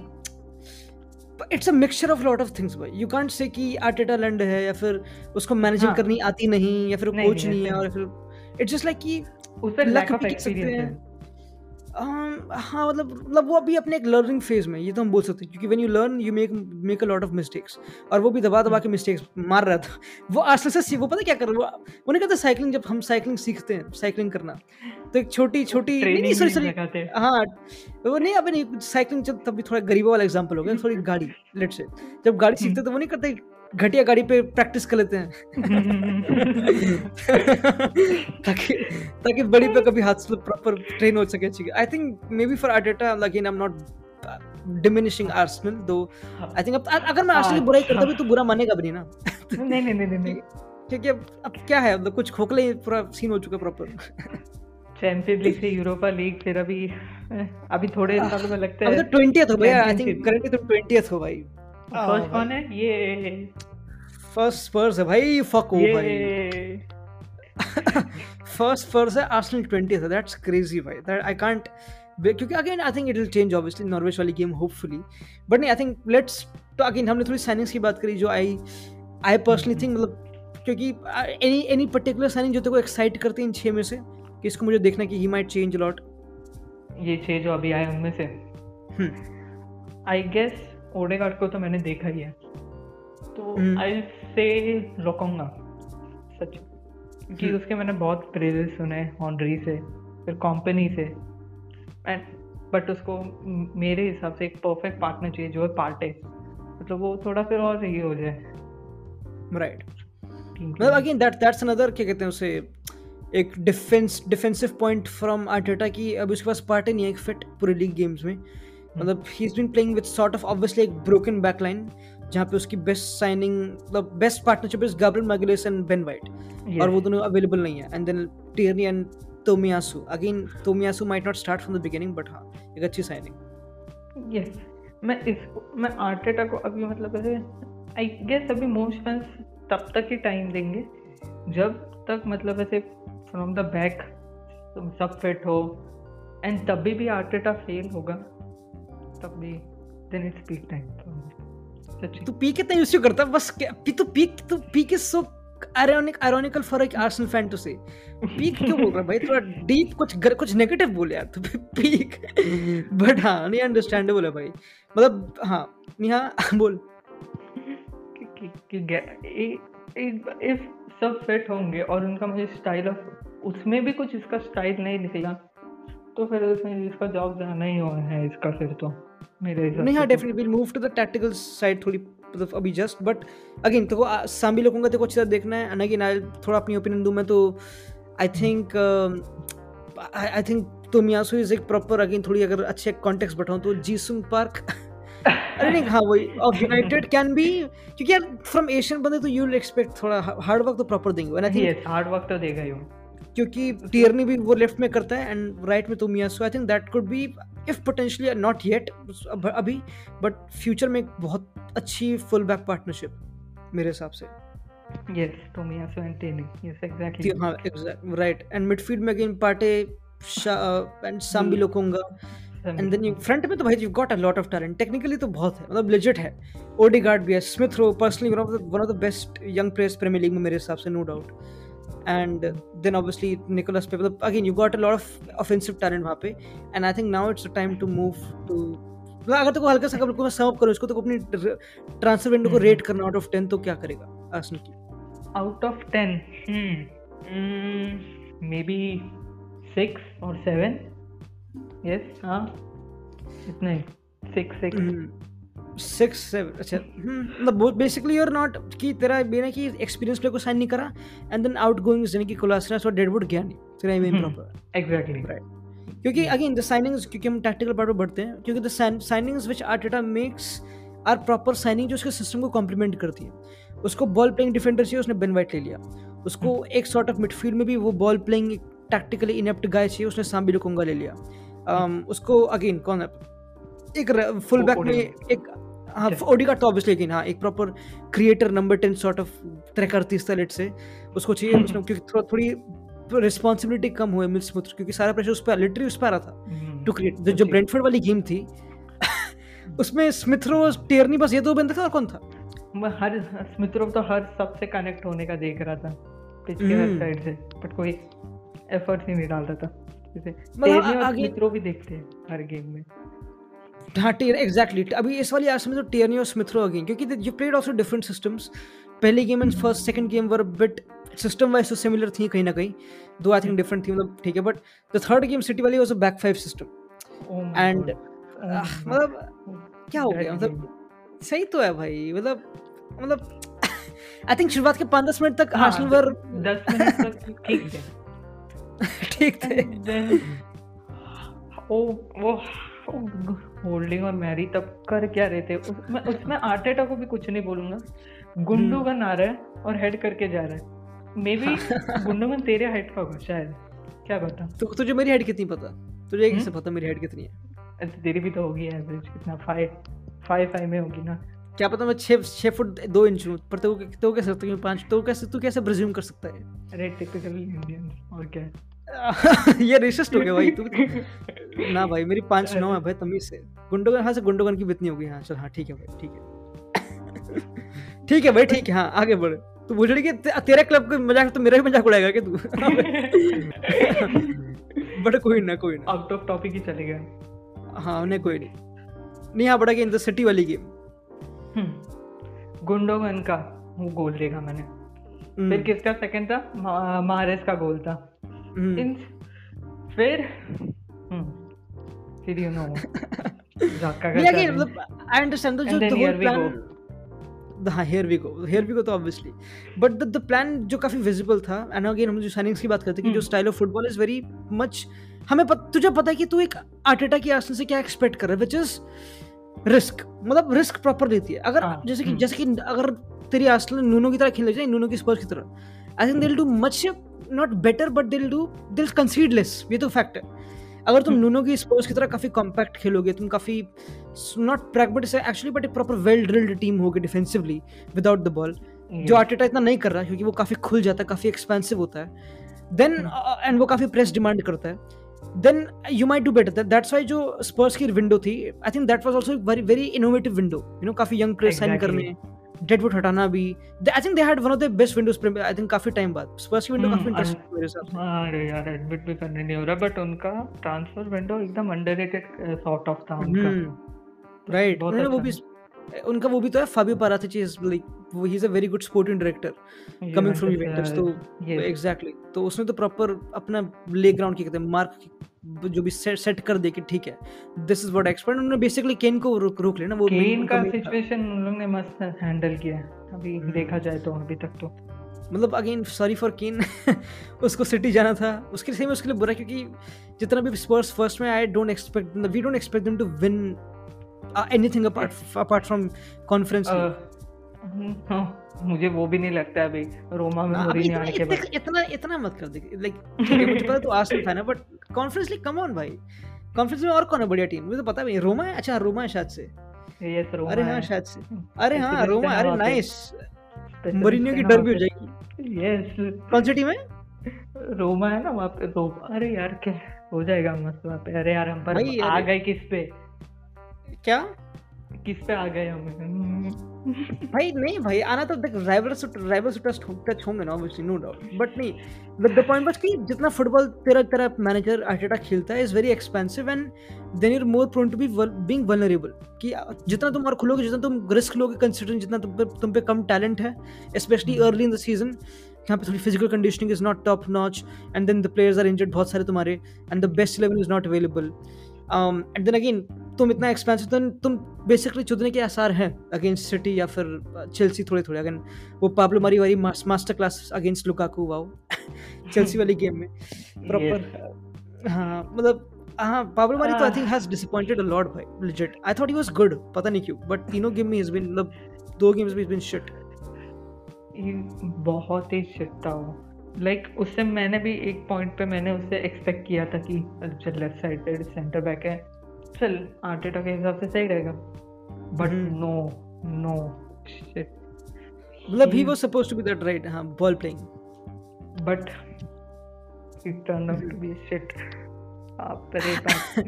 it's a mixture of lot of things भाई यू कांट से कि आर्टेटा लैंड है या फिर उसको मैनेजिंग हाँ. करनी आती नहीं या फिर कोच नहीं, नहीं है और फिर इट्स जस्ट लाइक कि उस पर लैक ऑफ़ एक्सपीरियंस है। हाँ मतलब मतलब वो अभी अपने एक लर्निंग फ़ेज़ में ये तो हम बोल सकते हैं क्योंकि when you learn you make make a lot of mistakes और वो भी दबा दबा के मिस्टेक्स मार रहा था। वो आस्ते से वो पता क्या कर रहा वो वो नहीं कहते साइकिलिंग जब हम साइकिलिंग सीखते हैं साइकिलिंग करना तो एक छोटी छोटी नहीं सॉरी सॉरी हाँ वो नहीं अभी नहीं साइकिलिंग जब तब भी थोड़ा गरीबों वाला एग्ज़ाम्पल हो गया सॉरी गाड़ी लेट से जब गाड़ी सीखते तो वो नहीं करते घटिया गाड़ी पे प्रैक्टिस कर लेते हैं। ताकि ताकि बड़ी पे कभी हाथ से प्रॉपर ट्रेन हो सके चाहिए I think maybe for Arteta again I am not diminishing Arsenal though I think अगर मैं आर्सेनल की बुराई करता भी तो बुरा मानेगा भी नहीं ना। नहीं नहीं नहीं नहीं क्योंकि अब अब क्या है मतलब कुछ खोखले पूरा सीन हो चुका प्रॉपर चैंपियंस लीग से यूरोपा लीग फिर अभी अभी थोड़े सालों में लगता है। अब तो 20th हो भैया आई थिंक करंटली तो 20th हो भाई। फ़र्स्ट कौन है ये। फ़र्स्ट स्पर्स है भाई फक हो भाई। फ़र्स्ट स्पर्स है आर्सेनल 20th है दैट्स क्रेजी भाई। दैट आई कांट क्योंकि again I think it will change obviously Norway's वाली गेम होपफुली बट नहीं आई थिंक लेट्स तो अगेन हमने थोड़ी साइनिंग्स की बात करी जो आई आई पर्सनली थिंक मतलब क्योंकि एनी एनी पर्टिकुलर साइनिंग जो तेरे को एक्साइट करती है इन छः में से कि इसको मुझे देखना कि ही माइट चेंज लॉट ये छः जो अभी आए उनमें से। आई हम्म। गेस ओडेगार्ड को तो मैंने देखा ही है। तो आई से रोकूँगा सच। कि हम्म। उसके मैंने बहुत प्रेजेस सुने हॉन्ड्री से फिर कंपनी से। एंड बट उसको मेरे हिसाब से एक परफेक्ट पार्टनर चाहिए जो है। पार्टे मतलब तो वो थोड़ा फिर और ये हो जाए। राइट मतलब अगेन दैट दैट्स अनदर क्या कहते हैं उसे एक defence defensive point from Arteta की अब उसके पास पार्ट नहीं है एक फिट पूरे लीग गेम्स में। मतलब he is been playing with sort of obviously एक ब्रोकन बैकलाइन जहाँ पे उसकी बेस्ट साइनिंग मतलब best partnership is Gabriel Magalhaes and Ben White और वो दोनों अवेलेबल नहीं है. And then Tierney and Tomiyasu again Tomiyasu might not start from the beginning but हाँ एक अच्छी साइनिंग यस मैं इस मैं आर्टेटा को अभी मतलब ऐसे आई गेस अभी मोस्ट फैंस तब तक ही टाइम देंगे जब तक मतलब ऐसे फ्रॉम द बैक तुम सब फिट हो एंड तभी भी आर्टेटा फेल होगा. तब भी देन इट्स पीक टाइम सच्ची तू पी कितना यूज़ करता? बस क्या पी तो पीक तो peak is so ironic ironical for एक Arsenal fan to say peak क्यों बोल रहा भाई? थोड़ा डीप कुछ गर, कुछ नेगेटिव बोले यार तो पीक। बट हाँ नहीं अंडरस्टैंडेबल है भाई। मतलब हाँ नहीं बोल। कि, कि, कि इफ़ सब फिट होंगे और उनका मुझे स्टाइल ऑफ़ उसमें भी कुछ इसका स्टाइल नहीं दिखेगा तो फिर उसमें इसका जॉब जाना ही हो है इसका फिर तो। नहीं हाँ तो। Definitely will move to the tactical side थोड़ी मतलब अभी जस्ट बट अगेन तो लोगों का तेरे को अच्छी तरह देखना है एंड अगेन आई थोड़ा अपनी ओपिनियन दूँ मैं तो I think I think is एक प्रॉपर अगेन थोड़ी अगर अच्छे कॉन्टेक्स्ट बैठाऊं तो जीसुंग पार्क अरे नहीं हाँ वही ऑफ़ यूनाइटेड कैन बी क्योंकि यार फ्रॉम एशियन बंदे तो यू विल एक्सपेक्ट थोड़ा हार्ड वर्क तो प्रॉपर देंगे and I think hard work तो देगा ही क्योंकि टियरनी भी वो लेफ़्ट में करता है एंड राइट में Tomiyasu I think that could be if potentially not yet अभी बट फ्यूचर में एक बहुत अच्छी फुल बैक पार्टनरशिप मेरे हिसाब से। Yes Tomiyasu and Tierney yes कि- एग्जैक्टली हाँ एग्जैक्ट राइट एंड मिडफील्ड में again Partey and Sambi Hmm. Lokonga and then front में तो भाई you got a lot of talent technically तो बहुत है मतलब लेजिट है। ओडीगार्ड भी है Smith Rowe personally one of the one of the best young players Premier League में मेरे हिसाब से no doubt and then obviously Nicolas पे मतलब again you got a lot of offensive talent वहाँ पे and I think now it's a time to move to मतलब अगर तो हल्का सा अगर मैं सम करूँ इसको तो अपनी ट्रांसफ़र विंडो को। रेट करना आउट ऑफ़ टेन तो क्या करेगा आर्सेनल की? Out of ten maybe six और सेवन यस हाँ इतना सिक्स सिक्स सिक्स सेवन अच्छा हम्म, मतलब बेसिकली यूर नॉट कि तेरा ये ना कि एक्सपीरियंस प्लेयर को साइन नहीं करा एंड देन आउट गोइंग यानी कि कोलासनस और डेडवुड गया नहीं तेरा ये हम्म, प्रॉपर एग्जैक्टली राइट क्योंकि अगेन द साइनिंग्स क्योंकि हम टैक्टिकल पार्ट में बढ़ते हैं क्योंकि the signings which Arteta makes are proper signing जो उसके सिस्टम को कॉम्प्लीमेंट करती है। उसको बॉल प्लेइंग डिफेंडर चाहिए उसने बेन वाइट ले लिया। उसको एक सॉर्ट ऑफ़ मिडफील्ड में भी वो ball playing tactically inept guy चाहिए उसने सांबी लुकोंगा ले लिया। Um, उसको अगेन कौन है? एक फुल बैक में एक हाँ. ओडिगार्ड तो ऑब्वियसली लेकिन हाँ एक proper creator number ten sort of तरह लेट से उसको चाहिए उसने क्योंकि थोड़ा थोड़ी रिस्पॉन्सिबिलिटी कम हुई मिल स्मिथ क्योंकि सारा प्रेशर उस पर लिटरली उस पर आ रहा था टू क्रिएट जो सच्ची। ब्रेंटफोर्ड वाली गेम थी उसमें स्मिथ रो टेयरनी बस ये दो बंदे थे और कौन था मैं हर स्मित्रोव तो हर सबसे कनेक्ट होने का देख रहा था के हर हम्म। से बट कोई एफर्ट ही नहीं डालता था जैसे मतलब आगे- भी देखते हैं हर गेम में हाँ टेर एग्जैक्टली अभी इस वाली आर्स में तो टेरनी और स्मिथ रो अगेन क्योंकि you played also different systems पहली game and first second game were bit system wise तो सिमिलर थी कहीं ना कहीं. दो आई थिंक डिफरेंट थी मतलब ठीक है but the third game city वाली was a back five system and. मतलब क्या हो गया? मतलब सही तो है भाई मतलब मतलब आई थिंक शुरुआत के पाँच दस मिनट तक हाँ, आर्सेनल वर दस मिनट तक ठीक थे। ठीक थे। ओ वो होल्डिंग और मैरी तब कर क्या रहे थे? उसमें उसमें आर्टेटा को भी कुछ नहीं बोलूँगा। गुंडोगन आ रहा है और हेड करके जा रहा है। मे बी गुंडोगन तेरे हाइट का होगा शायद। क्या पता? तो तुझे मेरी हाइट कितनी पता? तुझे हम्म? कैसे पता मेरी हाइट कितनी है? अच्छा, तेरी भी तो होगी एवरेज कितना फाइव फाइव फाइव में होगी ना। क्या पता मैं छः छः फुट दो इंच हूँ पर तो तो कैसे सकता हूँ पाँच तो कैसे तू कैसे प्रिज्यूम कर सकता है? अरे टिपिकल इंडियन और क्या? है ये रेसिस्ट हो गया भाई तू ना भाई मेरी पाँच नौ है भाई तमीज से। गुंडोगन हाँ से गुंडोगन की बितनी होगी हाँ चल हाँ ठीक है भाई ठीक है। ठीक है भाई ठीक है हाँ आगे बढ़। तू बोल रही कि ते, तेरा क्लब का मज़ाक तो मेरा भी मज़ाक उड़ाएगा कि तू? बट कोई ना कोई ना। आउट ऑफ़ टॉपिक ही चले गए। हाँ उन्हें कोई नहीं। नहीं हाँ बड़ा इन द सिटी वाली गेम हम्म, गुंडोगन का वो गोल देखा मैंने। फिर हम्म किसका सेकंड था? मा- मारेस का गोल था। फिर हम्म, फिर यू नो आई अंडरस्टैंड जो द होल प्लान हाँ here we go here we go तो obviously but the the plan जो काफ़ी विजिबल था एंड अगेन हम जो साइनिंग्स की बात करते हैं कि जो। Style of football is very much हमें पत, तुझे पता है कि तू एक आर्टेटा की आसन से क्या एक्सपेक्ट कर रहा है विच इज़ रिस्क मतलब रिस्क प्रॉपर लेती है। अगर हाँ, जैसे कि हम्म। जैसे कि अगर तेरी आर्सेनल नूनो की तरह खेलने जाए नूनो की स्पर्स की तरह I think they will do much not better but they will do they will concede less ये तो फैक्ट है अगर तुम हम्म। नूनो की स्पर्स की तरह काफ़ी कॉम्पैक्ट खेलोगे तुम काफ़ी नॉट प्रैग्मेटिक एक्चुअली बट एक प्रॉपर वेल ड्रिल्ड टीम होगी डिफेंसिवली विदाउट द बॉल जो. आर्टेटा इतना नहीं कर रहा क्योंकि वो काफ़ी खुल जाता है काफ़ी एक्सपेंसिव होता है देन एंड वो काफ़ी प्रेस डिमांड करता है then you might do better that's why जो स्पर्स की विंडो थी I think that was also very very innovative window you know काफ़ी यंग प्लेयर साइन. करने डेडवुड हटाना भी I think they had one of the best windows I think काफ़ी time बाद। Spurs की विंडो हम्म, काफ़ी interesting मेरे हिसाब से अरे यार एडमिट भी करने नहीं हो रहा बट उनका ट्रांसफ़र विंडो एकदम अंडररेटेड सॉर्ट ऑफ़ था उनका। राइट बहुत वो भी अच्छा उनका वो भी तो है Fabio Paratici is like he is a very good sporting director coming from Juventus तो एग्जैक्टली तो उसने तो प्रॉपर अपना प्ले ग्राउंड की कहते हैं मार्क जो भी सेट सेट कर दे कि ठीक है दिस इज़ व्हाट एक्सपर्ट उन्होंने बेसिकली केन को रोक रोक लेना वो केन का सिचुएशन उन लोग ने मस्त हैंडल किया अभी हम्म। देखा जाए तो अभी तक तो। मतलब अगेन सॉरी फॉर केन उसको सिटी जाना था। उसके में उसके लिए बुरा क्योंकि जितना भी स्पर्स फ़र्स्ट में I don't expect we don't expect them to win anything apart apart from Conference मुझे वो भी नहीं लगता अभी रोमा में हाँ, मोरिनियो आने के बाद। इतना इतना मत कर दे लाइक है मुझे पता है तू आर्सेनल फ़ैन है but Conference League come on भाई। कॉन्फ्रेंस में और कौन है बढ़िया टीम मुझे तो पता भी रोमा है? अच्छा रोमा है शायद से। यस रोमा अरे हाँ है। शायद से। अरे हाँ रोमा अरे नाइस Specialist की डर भी हो जाएगी। यस कौन सी टीम है? रोमा है ना वहाँ पे रोमा अरे यार क्या हो जाएगा मस्त वहाँ पे। अरे यार हम पर आ गए किस पे? क्या? किस पे आ गए हम? भाई नहीं भाई आना तो देख राइवल राइवल टच टच होंगे ना ऑब्वियसली नो डाउट बट नहीं बट द पॉइंट बस कि जितना फुटबॉल तेरा तेरा मैनेजर आर्टेटा खेलता है is very expensive and then you're more prone to be being vulnerable कि जितना तुम और खुलोगे जितना तुम रिस्क लोगे कंसिडरिंग जितना तुम पे तुम पे कम टैलेंट है specially early in the season यहाँ पे थोड़ी physical conditioning is not top notch and then the players are injured बहुत सारे तुम्हारे and the best eleven is not available and then again तुम इतना एक्सपेंसिव तो तुम बेसिकली चुदने के आसार हैं अगेंस्ट सिटी या फिर चेल्सी थोड़े थोड़े अगेन वो पाब्लो मारी वाली master class against Lukaku wow Chelsea वाली गेम में। प्रॉपर हाँ। मतलब हाँ पाब्लो मारी तो I think has disappointed a lot भाई legit I thought he was good पता नहीं क्यों बट तीनों गेम में इज़ बीन मतलब दो गेम्स में इज़ बीन शिट बहुत ही शिट था वो। लाइक उससे मैंने भी एक पॉइंट पे मैंने उससे एक्सपेक्ट किया था कि लेफ़्ट साइड पे सेंटर बैक है। चल आर्टेटा के हिसाब से सही रहेगा। But hmm. No no shit मतलब he was supposed to be that right हाँ ball playing but it turn out to be shit आप रे बाप।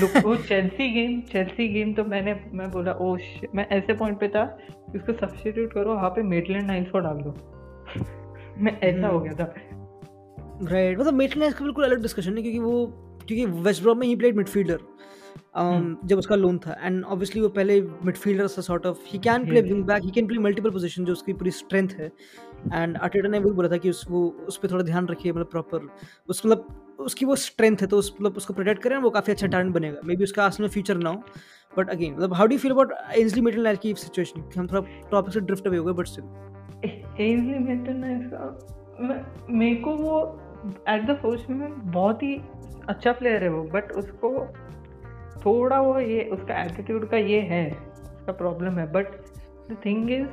लुक वो चेल्सी गेम चेल्सी गेम तो मैंने मैं बोला ओ मैं ऐसे पॉइंट पे था कि उसको सब्स्टिट्यूट करो वहाँ पे मेटलैंड नाइल्स को डाल दो। मैं ऐसा हो गया था। राइट मतलब मेटलेस का बिल्कुल अलग डिस्कशन है क्योंकि वो क्योंकि वेस्ट ब्रॉम में ही प्लेड मिडफील्डर जब उसका लोन था। एंड ऑब्वियसली वो पहले मिडफील्डर सा sort of he can play wing back he can play multiple position जो उसकी पूरी स्ट्रेंथ है। एंड आर्टेटा ने भी बोला था कि उस वो उस पर थोड़ा ध्यान रखिए मतलब प्रॉपर उस मतलब उसकी वो स्ट्रेंथ है तो उस मतलब उसको प्रोटेक्ट करें वो काफ़ी अच्छा टैलेंट बनेगा। मे बी उसका आसम में फ्यूचर ना हो बट अगेन मतलब how do feel about Ainsley Maitland की सिचुएशन हम थोड़ा टॉपिक से ड्रिफ्ट अवे हो गए बट स्टिल एजली मेंटेन का मेरे को वो एट द फ़र्स्ट में बहुत ही अच्छा प्लेयर है वो बट उसको थोड़ा वो ये उसका एटीट्यूड का ये है उसका प्रॉब्लम है बट द थिंग इज़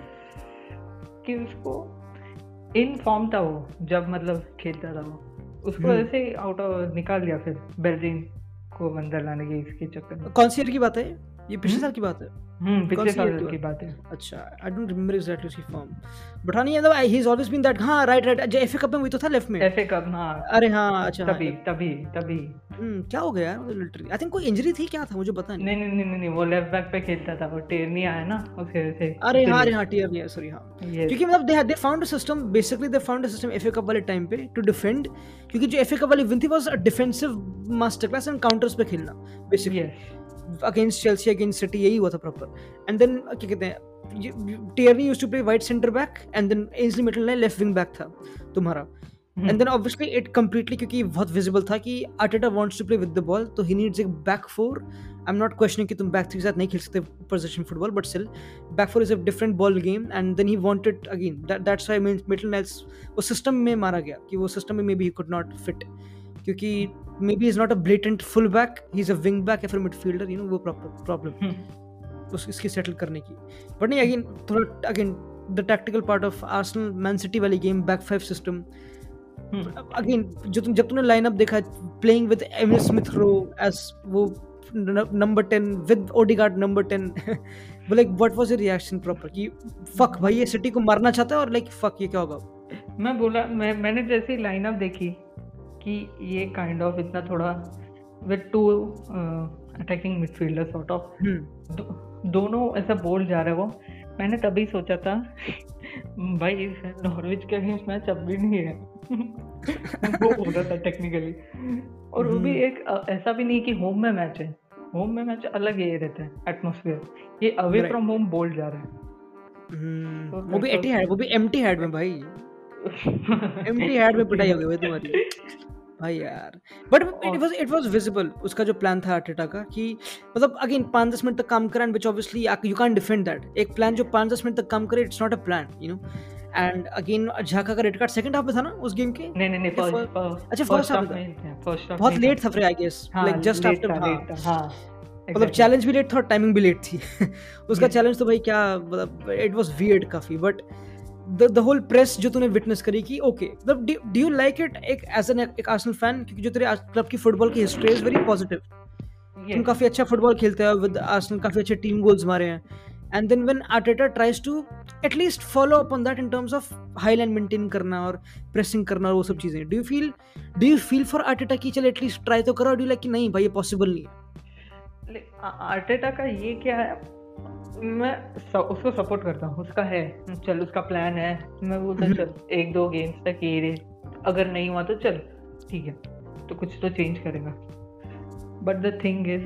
कि उसको इन फॉर्म था वो जब मतलब खेलता था वो। उसको ऐसे ऐसे आउट ऑफ़ निकाल दिया फिर बेल्जिंग को अंदर लाने के इसके चक्कर में। कौन सी ईयर की बात है ये? पिछले हम्म? साल की बात है। हम्म पिछले साल की की बात है। अच्छा आई डोंट रिमेंबर एग्जैक्टली उसकी फॉर्म बट हाँ नहीं मतलब he is always been that हाँ राइट राइट जो एफए कप में वही तो था लेफ़्ट में। एफ़ कप हाँ। अरे हाँ अच्छा हाँ, तभी तभी तभी। हम्म, क्या हो गया यार लिटरली आई थिंक कोई इंजरी थी क्या था मुझे पता नहीं। नहीं नहीं नहीं वो लेफ़्ट बैक पे खेलता था वो टेरनी आया ना से अरे हाँ अरे हाँ टीयर नहीं सॉरी हाँ क्योंकि मतलब they they found a system basically they found a system FA Cup वाले टाइम पे टू डिफेंड क्योंकि जो एफए कप वाली विन थी was a defensive master class and counters पे खेलना basically against Chelsea against City यही हुआ था प्रॉपर एंड देन क्या कहते हैं Tierney used to play White centre back and then Ainsley Maitland left wing back था तुम्हारा. And then obviously it completely क्योंकि बहुत विजिबल था कि Arteta wants to play with the ball तो ही नीड्स एक back four I am not questioning कि तुम बैक थ्री के साथ नहीं खेल सकते position football but still back four is a different ball game and then he wanted again that's why means Maitland Niles वो system में मारा गया कि वो सिस्टम में maybe he could not fit क्योंकि maybe is not a blatant full back he is a wing back या फिर मिडफील्डर यू नो वो प्रॉब्लम उस इसकी सेटल करने की. बट नहीं अगेन थोड़ा again the tactical part of Arsenal Man City वाली game back five system again जो तुम जब तुमने लाइनअप देखा playing with Emile Smith Rowe as वो number ten with Odegaard number ten like what was your reaction proper कि fuck भाई ये सिटी को मारना चाहता है और लाइक फक ये क्या होगा? मैं बोला मैं मैंने जैसे ही लाइनअप देखी कि ये काइंड ऑफ़ इतना थोड़ा with two attacking midfielder sort of दोनों ऐसा बोल जा रहे वो मैंने तभी सोचा था भाई नॉर्विच के अगेंस्ट मैच अब भी नहीं है। वो हो रहा था टेक्निकली और वो भी हम्म। एक ऐसा भी नहीं कि होम में मैच है। होम में मैच अलग ये रहता है एटमोसफियर ये अवे फ्रॉम होम बोल जा रहा है। हम्म, वो भी एटी हैड वो भी एम्प्टी हैड में भाई। एम्प्टी हैड में पिटाई हो गई तुम्हारी। भाई यार। But it was it was visible उसका जो प्लान था आर्टेटा का कि मतलब अगेन पाँच दस मिनट तक काम करा and which obviously you can defend that एक प्लान जो पाँच दस मिनट तक काम करे it's not a plan you know and again Xhaka का रेड कार्ड सेकंड हाफ़ में था ना उस गेम के? नहीं नहीं नहीं अच्छा फ़र्स्ट हाफ़ में बहुत लेट था। फिर I guess like just after हाँ। मतलब चैलेंज भी लेट था और टाइमिंग भी लेट थी। उसका चैलेंज तो भाई क्या मतलब इट वाज वियर्ड काफ़ी but the the whole press जो तूने विटनेस करी कि ओके मतलब डू यू लाइक इट एक एज एन एक आर्सेनल फ़ैन क्योंकि जो तेरे क्लब की फुटबॉल की हिस्ट्री इज़ वेरी पॉजिटिव तुम काफ़ी अच्छा फुटबॉल खेलते हो विद आर्सेनल काफ़ी अच्छे टीम गोल्स मारे हैं. And then when Arteta tries to at least follow up on that in terms of high line maintain करना और प्रेसिंग करना और वो सब चीज़ें. Do you feel do you feel for Arteta की चल एटलीस्ट ट्राई तो करो? डू लाइक कि नहीं भाई ये पॉसिबल नहीं है? आर्टेटा का ये क्या है? मैं उसको सपोर्ट करता हूँ उसका है। चल उसका प्लान है। मैं बोलता चल एक दो गेम्स तक ये अगर नहीं हुआ तो चल ठीक है। तो कुछ तो चेंज करेगा। बट द थिंग इज़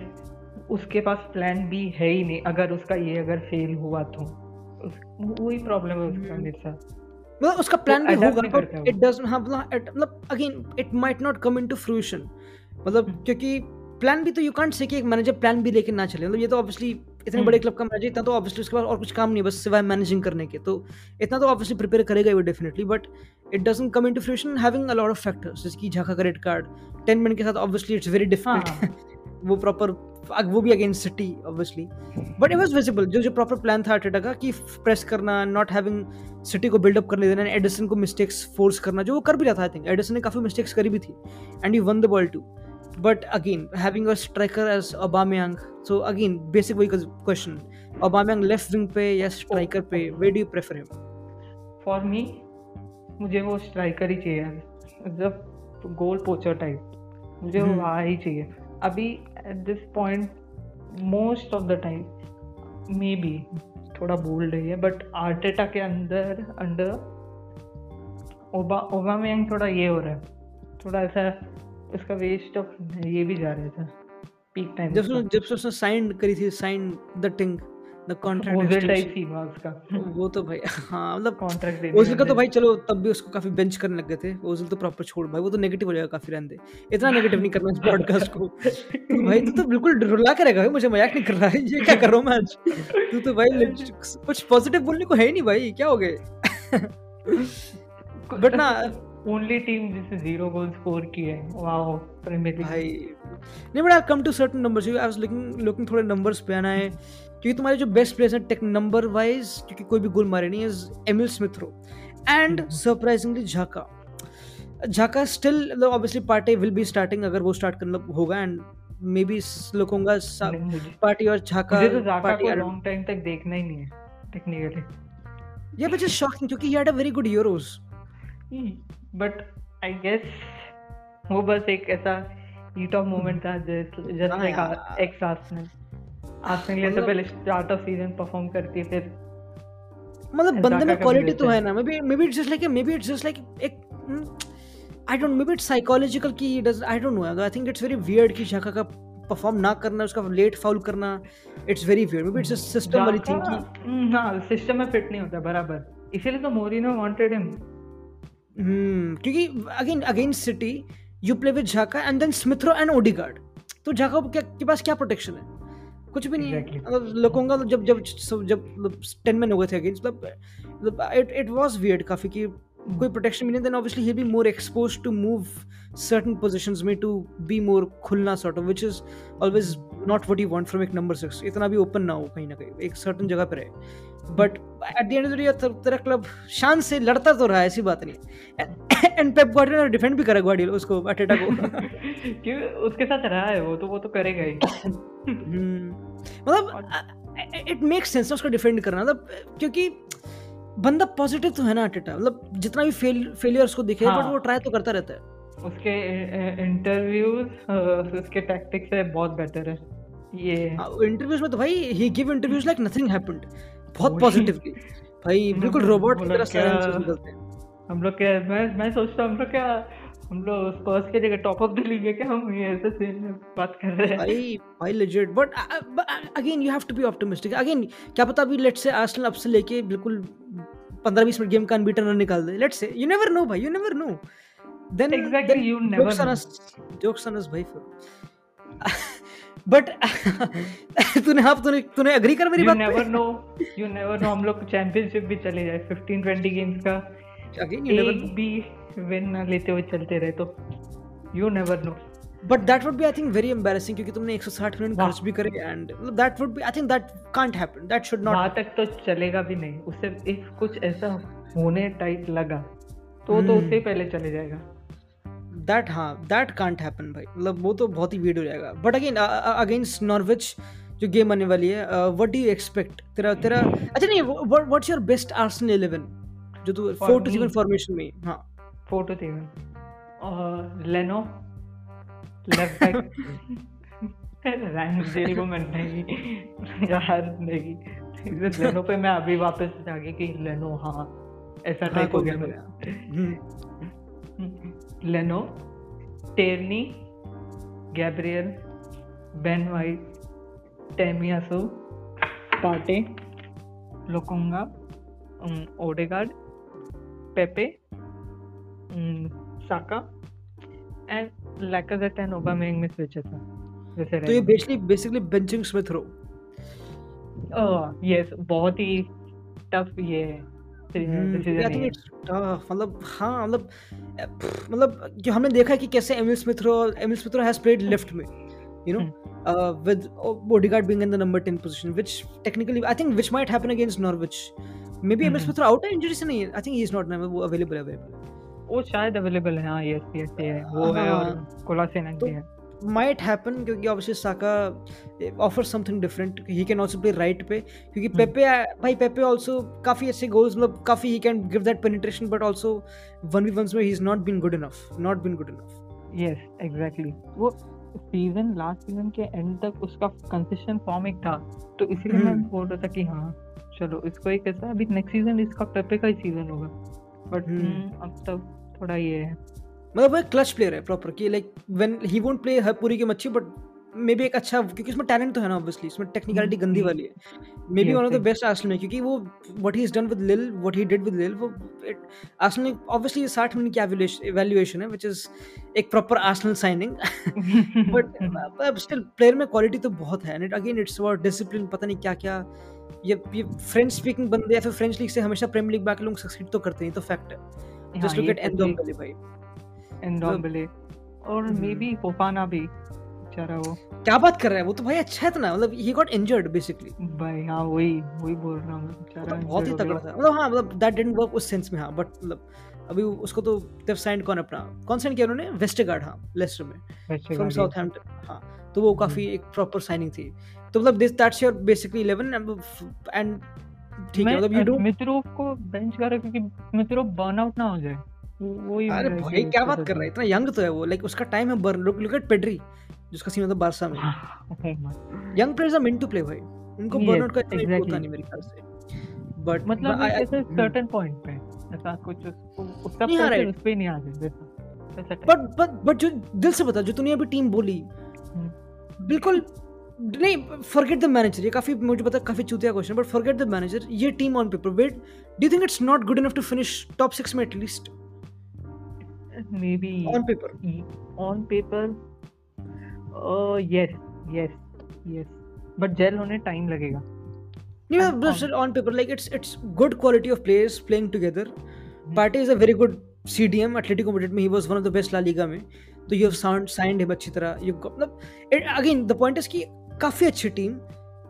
उसके पास प्लान भी है ही नहीं। अगर उसका ये अगर फेल हुआ तो। वही प्रॉब्लम है उसका मेरे साथ। मतलब उसका प्लान तो भी होगा इट डज हाँ मतलब again it might not come into fruition मतलब हम्म। क्योंकि प्लान भी तो यू कांट से कि एक मैनेजर प्लान भी लेके ना चले। मतलब ये तो ऑब्वियसली इतने बड़े क्लब हम्म। का मैनेजर इतना तो ऑब्वियसली उसके पास और कुछ काम नहीं बस सिवाय मैनेजिंग करने के। तो इतना तो ऑब्वियसली प्रिपेयर करेगा वो definitely but it doesn't come into fruition having a lot of factors जैसे कि झाका का रेड कार्ड टेन मिनट के साथ ऑब्वियसली इट्स वेरी डिफ़िकल्ट वो प्रॉपर वो भी against City obviously but it was visible जो जो प्रॉपर प्लान था आर्टेटा का कि प्रेस करना नॉट हैविंग सिटी को बिल्डअप करने देना एडिसन को मिस्टेक्स फोर्स करना जो वो कर भी रहा था आई थिंक एडिसन ने काफ़ी मिस्टेक्स करी भी थी and you won the ball to but again having a striker as Aubameyang so again basic question Aubameyang left wing पे या striker पे where do you prefer him for me मुझे वो स्ट्राइकर ही चाहिए जब गोल पोचर टाइप मुझे वो वहाँ ही चाहिए अभी at this point most of the time maybe थोड़ा बोल्ड है बट आर्टेटा के अंदर अंडर ओबा ओबामयंग थोड़ा ये हो रहा है थोड़ा ऐसा उसका वेस्ट ऑफ़ ये भी जा रहा था। पीक टाइम जब उसने जब उसने साइन करी थी sign the thing the contract Ozil type scene हुआ उसका। वो तो भाई हाँ मतलब कॉन्ट्रैक्ट देने ओजल का तो भाई चलो तब भी उसको काफ़ी बेंच करने लग गए थे। ओजल तो प्रॉपर छोड़ भाई वो तो नेगेटिव हो जाएगा काफ़ी रहने इतना नेगेटिव नहीं करना इस पॉडकास्ट को। तो भाई तू तो बिल्कुल रुला के रहेगा मुझे मज़ाक नहीं कर रहा है। ये क्या कर रहा हूँ मैं आज? तू तो भाई कुछ पॉजिटिव बोलने को है ही नहीं भाई क्या हो गए बट ना ओनली टीम जिसने ज़ीरो गोल स्कोर किए हैं। वाओ प्रीमियर लीग भाई। नहीं but I come to certain numbers I was looking looking थोड़े नंबर्स पे आना है। क्योंकि तुम्हारे जो बेस्ट प्लेयर्स हैं टेक नंबर वाइज क्योंकि कोई भी गोल मारे नहीं is Emile Smith Rowe and surprisingly Xhaka Xhaka still मतलब obviously Partey will be starting अगर वो स्टार्ट करना होगा एंड मे बी लोगों पार्टी और झाका मुझे तो झाका को लॉन्ग टाइम तक देखना ही नहीं है टेक्निकली या व्हिच इज़ शॉकिंग क्योंकि he had a very good Euros but I guess वो बस एक ऐसा हीट ऑफ़ मोमेंट था just like ex Arsenal Arsenal तो पहले स्टार्ट ऑफ़ सीज़न परफॉर्म करती फिर मतलब बंदे में क्वालिटी तो है। ना। Maybe maybe it's just like maybe it's just like एक I don't maybe it's psychological की does I don't know I think it's very weird कि शाखा का परफॉर्म ना करना उसका लेट फाउल करना। It's very weird maybe it's system वाली thing कि हाँ सिस्टम में फिट नहीं होता बराबर। इसीलिए तो मोरिनो वांटेड हिम हम्म क्योंकि again against City you play with Xhaka and then Smith Rowe and Odegaard तो झाका के पास क्या प्रोटेक्शन है? कुछ भी नहीं exactly. है मतलब लोगों का जब जब जब टेन मैन हो गए थे अगेंस्ट मतलब इट इट वाज वियर्ड काफ़ी कि कोई प्रोटेक्शन भी नहीं then obviously he be more expose to move certain positions में to be more खुलना sort of which is always not what you want from एक number six इतना भी open ना हो कहीं ना कहीं एक certain जगह पर है but at the end of the day तेरा क्लब शान से लड़ता तो रहा है ऐसी बात नहीं। एंड पेप गार्डियोला डिफेंड भी करा गार्डियोला उसको अटेटा को। क्यों? उसके साथ रहा है वो तो वो तो करेगा ही। मतलब इट मेक्स सेंस उसको डिफेंड करना। मतलब क्योंकि बंदा पॉजिटिव तो है ना अटेटा मतलब जितना भी फेल फेलियर्स को दिखे हाँ. बट वो ट्राई तो करता रहता है। उसके इंटरव्यूज़ उसके टैक्टिक्स से बहुत बेटर है। ये। इंटरव्यूज़ हाँ, में तो भाई he give interviews like nothing happened बहुत पॉजिटिवली भाई बिल्कुल रोबोट की तरह सारे निकलते हैं। हम लोग क्या मैं मैं सोचता हूँ हम लोग क्या हम लोग स्पर्स के जगह टॉप ऑफ़ द लीग है क्या? हम ये ऐसे सीन में बात कर रहे हैं। भाई भाई legit but again you have to be optimistic again क्या पता अभी लेट्स से आर्सेनल अब से लेके बिल्कुल 15 20 मिनट गेम का अनबीटन रन निकाल दे। Let's say you never know भाई you never know then you never jokes know. on us jokes on us भाई बट तूने हाँ तूने तूने एग्री कर मेरी बात never know you never know हम लोग चैंपियनशिप भी चले जाए 15 20 गेम्स का। अगेन यू नेवर भी विन ना लेते हुए चलते रहे तो। You never know but that would be I think very embarrassing क्योंकि तुमने 160 मिनट खर्च भी करे and that would be I think that can't happen that should not वहाँ तक तो चलेगा भी नहीं। उससे इफ़ कुछ ऐसा होने टाइप लगा तो तो उससे पहले चले जाएगा। दैट हाँ दैट कांट हैपन भाई। मतलब वो तो बहुत ही वीड हो जाएगा। बट अगेन अगेंस्ट नॉर्विच जो गेम आने वाली है व्हाट डू यू एक्सपेक्ट तेरा तेरा अच्छा नहीं व्हाट्स योर बेस्ट आर्सेनल 11 जो तू 4 टू 7 फॉर्मेशन में हाँ 4 टू 7 और लेनो लेफ़्ट बैक रैमसडेल को मैं नहीं यार नहीं। लेनो पे मैं अभी वापस गया कि लेनो हाँ ऐसा टाइप हाँ, हो गया मेरा। Leno Tierney Gabriel Ben White Tomiyasu Partey Lokonga Odegaard Pepe Saka and Lacazette and Aubameyang में स्विच था जैसे तो ये basically basically benching Smith Rowe yes बहुत ही टफ ये है। तो मतलब हाँ मतलब मतलब हमने देखा कि कैसे Emile Smith Rowe Emile Smith Rowe has played left में you know with Odegaard being in the number ten position which technically I think which might happen against Norwich maybe Emile Smith Rowe out injury से नहीं I think he is not never available available वो शायद available है हाँ yes yes वो है और Kolasinac and है। माइट हैपन क्योंकि obviously Saka offer something different he can also play right पे. क्योंकि hmm. पेपे भाई पेपे ऑल्सो काफ़ी ऐसे गोल्स मतलब काफ़ी he can give that penetration but also one we once में he is not been good enough not been good enough yes exactly वो season last season के एंड तक उसका कंसिस्टेंट फॉर्म एक था। तो इसलिए मैं बोल रहा था कि हाँ चलो इसको एक ऐसा अभी नेक्स्ट सीज़न इसका पेपे का ही सीज़न होगा। बट hmm, अब तक थोड़ा ये है। मतलब वो एक क्लच प्लेयर है प्रॉपर कि like when he won't play हर पूरी की मच्छी बट मे बी एक अच्छा क्योंकि इसमें टैलेंट तो है ना ऑब्वियसली इसमें टेक्निकलिटी गंदी हम्म। वाली है। Maybe one of the best Arsenal में क्योंकि वो what he is done with Lille what he did with Lille वो आर्सेनल ऑब्वियसली 60 मिनट की एवैल्यूएशन है व्हिच इज़ एक proper Arsenal signing but still player में क्वालिटी तो बहुत है and again it's about discipline पता नहीं क्या-क्या ये ये फ्रेंच स्पीकिंग बंदे या फिर फ्रेंच लीग से हमेशा प्रीमियर लीग बैक लोग सक्सीड तो करते हैं तो फैक्ट है। जस्ट लुक एट एंडोम्बेले भाई। एंडोम्बले और मे। बी फोफाना भी बेचारा वो। क्या बात कर रहा है? वो तो भाई अच्छा है ना मतलब ही गॉट इंजर्ड बेसिकली भाई हाँ वही वही बोल रहा हूँ बेचारा तो बहुत ही तगड़ा था। मतलब हाँ मतलब दैट डिडंट वर्क उस सेंस में हाँ बट मतलब अभी उसको तो देव साइंड कौन अपना? कौन साइन किया उन्होंने? वेस्टगार्ड हाँ लेस्टर में। फ्रॉम साउथहैम्पटन हाँ तो वो काफ़ी हम्म। एक प्रॉपर साइनिंग थी। तो मतलब this that's your basically 11 and ठीक है मतलब यू डू मित्रोव को बेंच करा क्योंकि मित्रोव बर्नआउट ना हो जाए। अरे भाई क्या बात कर रहा है? इतना यंग तो है वो लाइक उसका टाइम है burn look look at Pedri जिसका सीन होता है बारसा में। Young players are meant to play भाई। उनको बर्नआउट का इतना होता नहीं मेरे ख्याल से। बट मतलब ऐसे सर्टेन पॉइंट पे ऐसा कुछ उसका प्रेशर उस पे नहीं आ बट बट बट जो दिल से बता जो तूने अभी टीम बोली बिल्कुल नहीं फॉरगेट द मैनेजर ये काफ़ी मुझे पता काफ़ी चूतिया question but forget the manager ये team on paper wait do you think it's not good enough to finish top 6 में एटलीस्ट maybe पेपर y- on paper uh yes yes yes but gel होने टाइम लगेगा नहीं And मैं on- on paper like it's it's good quality of players playing together Partey is a very good CDM Atletico Madrid में he was one of the best La Liga में तो you have sound signed him अच्छी तरह got मतलब again the point is कि काफ़ी अच्छी team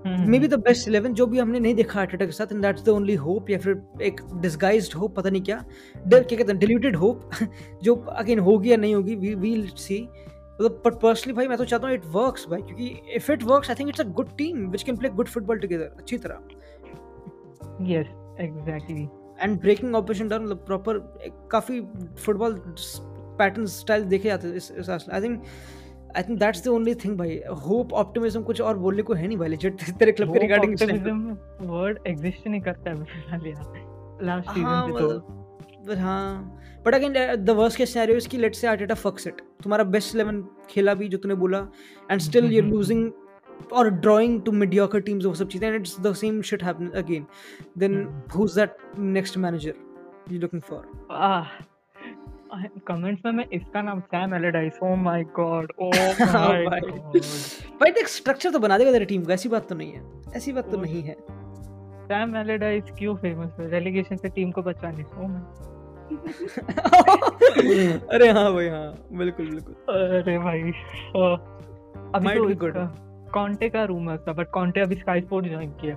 maybe the best eleven जो भी हमने नहीं देखा अटेटा के साथ and that's the only hope या फिर एक डिसगाइज्ड होप पता नहीं क्या। डर क्या कहते हैं? डिल्यूटेड होप जो अगेन होगी या नहीं होगी वी विल सी मतलब बट पर्सनली भाई मैं तो चाहता हूँ इट वर्क्स भाई क्योंकि if it works I think it's a good team which can play good football together अच्छी तरह। Yes exactly and breaking operation down मतलब प्रॉपर काफ़ी फुटबॉल पैटर्न स्टाइल देखे जाते हैं I think I think that's the only thing भाई। Hope optimism कुछ और बोलने को है नहीं भाई लेजिट तेरे क्लब के रिगार्डिंग optimism word exist नहीं करता है फ़िलहाल यार। लास्ट सीज़न से तो। but हाँ। But again the worst case scenario is कि let's say Arteta fucks it तुम्हारा बेस्ट 11 खेला भी जो तूने बोला and still you are losing और ड्राइंग टू मीडियोकर टीम्स वो सब चीज़ें and it's the same shit happen again then who is that next manager you looking for comments में मैं इसका नाम Sam Allardyce oh my god oh हाँ my भाई। गॉड भाई देख स्ट्रक्चर तो बना देगा तेरी टीम का ऐसी बात तो नहीं है ऐसी बात तो नहीं है। सैम एलेडाइस क्यों फ़ेमस है? रेलेगेशन से टीम को बचाने ओ माय अरे हाँ भाई हाँ बिल्कुल बिल्कुल। अरे भाई अ, अभी तो good. कॉन्टे का रूमर था बट कॉन्टे अभी स्काई स्पोर्ट्स ज्वाइन किया।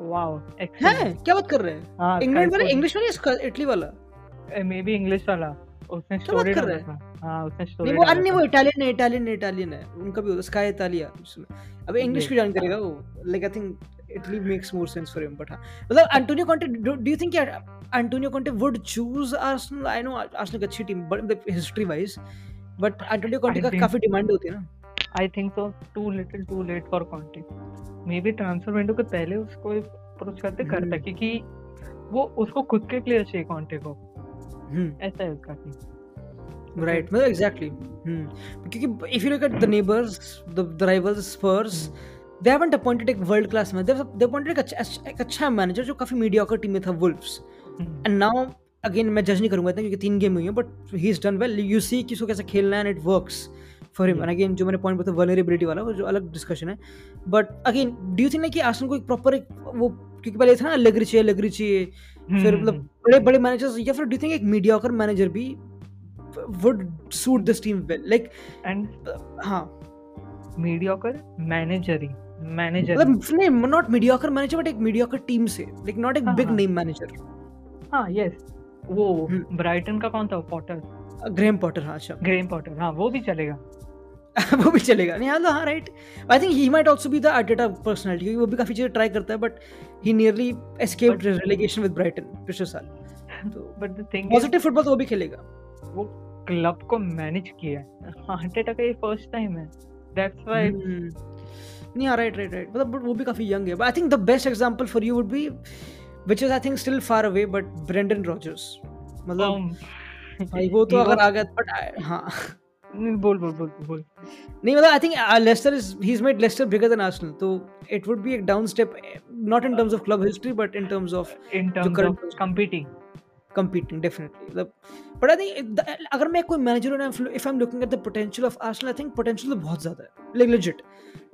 वाओ है? क्या बात कर रहे हैं? हाँ इंग्लैंड वाला इंग्लिश वाला या इटली वाला? मे बी इंग्लिश वाला। उसने स्टोरी कर रहे था। हाँ उसने नहीं वो अन्य वो इटालियन है इटालियन है इटालियन है। उनका भी होता स्काई इटालिया उसमें। अबे इंग्लिश. भी जान करेगा वो। Like I think Italy makes more sense for him but हाँ। मतलब Antonio Conte do you think Antonio Conte would choose Arsenal I know Arsenal एक अच्छी team but history wise but Antonio Conte I का काफ़ी demand होती है ना। I think so too little too late for Conte maybe transfer window के पहले उसको अप्रोच करते करता हम्म। क्योंकि वो उसको खुद के प्लेयर चाहिए कॉन्टे को। ऐसा है उसका राइट मतलब एग्जैक्टली क्योंकि if you look at the neighbours the rivals Spurs they haven't appointed एक वर्ल्ड क्लास दे अपॉइंटेड एक अच्छा एक अच्छा मैनेजर जो काफ़ी मीडियोकर टीम में था वुल्फ्स एंड नाउ अगेन मैं जज नहीं करूँगा इतना क्योंकि तीन गेम हुई हैं but he is done well you see कि उसको कैसे खेलना है and it works for him again जो मैंने पॉइंट बताया वाला वो जो अलग डिस्कशन है. But again do you think ना कि आर्सेनल को एक प्रॉपर एक वो क्योंकि पहले था ना लगरी चाहिए लगरी चाहिए फिर मतलब बड़े बड़े मैनेजर्स या फिर डू थिंक एक मीडियोकर मैनेजर भी would suit this team well like and हाँ। मीडियोकर मैनेजर ही मैनेजर मतलब नहीं नॉट मीडियोकर मैनेजर बट एक मीडियोकर टीम से लाइक नॉट एक हाँ, बिग हाँ। नेम मैनेजर हाँ यस वो हम्म। ब्राइटन का कौन था? पॉटर ग्रेम पॉटर हाँ अच्छा। ग्रेम पॉटर हाँ वो भी चलेगा। वो भी चलेगा। नहीं हाँ हाँ right I think he might also be the Arteta personality क्योंकि वो भी काफ़ी चीज़ें ट्राई करता है but he nearly escaped But- relegation with Brighton पिछले साल। तो but the thing positive football तो वो भी खेलेगा। वो क्लब को मैनेज किया है। हार्टेटा का ये फ़र्स्ट टाइम है। That's why hmm. नहीं हाँ राइट राइट राइट मतलब वो भी काफ़ी यंग है। But I think the best example for you would be which is I think still far away but Brendan Rodgers मतलब um, भाई वो तो अगर आ गया बट हाँ। बोल बोल बोल बोल। नहीं मतलब I think Leicester is he is made Leicester bigger than Arsenal तो इट वुड बी एक down step not in terms of club history but in terms of in terms of competing. Competing definitely. मतलब but I think the, अगर मैं कोई manager हूँ ना if I'm looking at the potential of Arsenal I think potential तो बहुत ज़्यादा है। Like legit.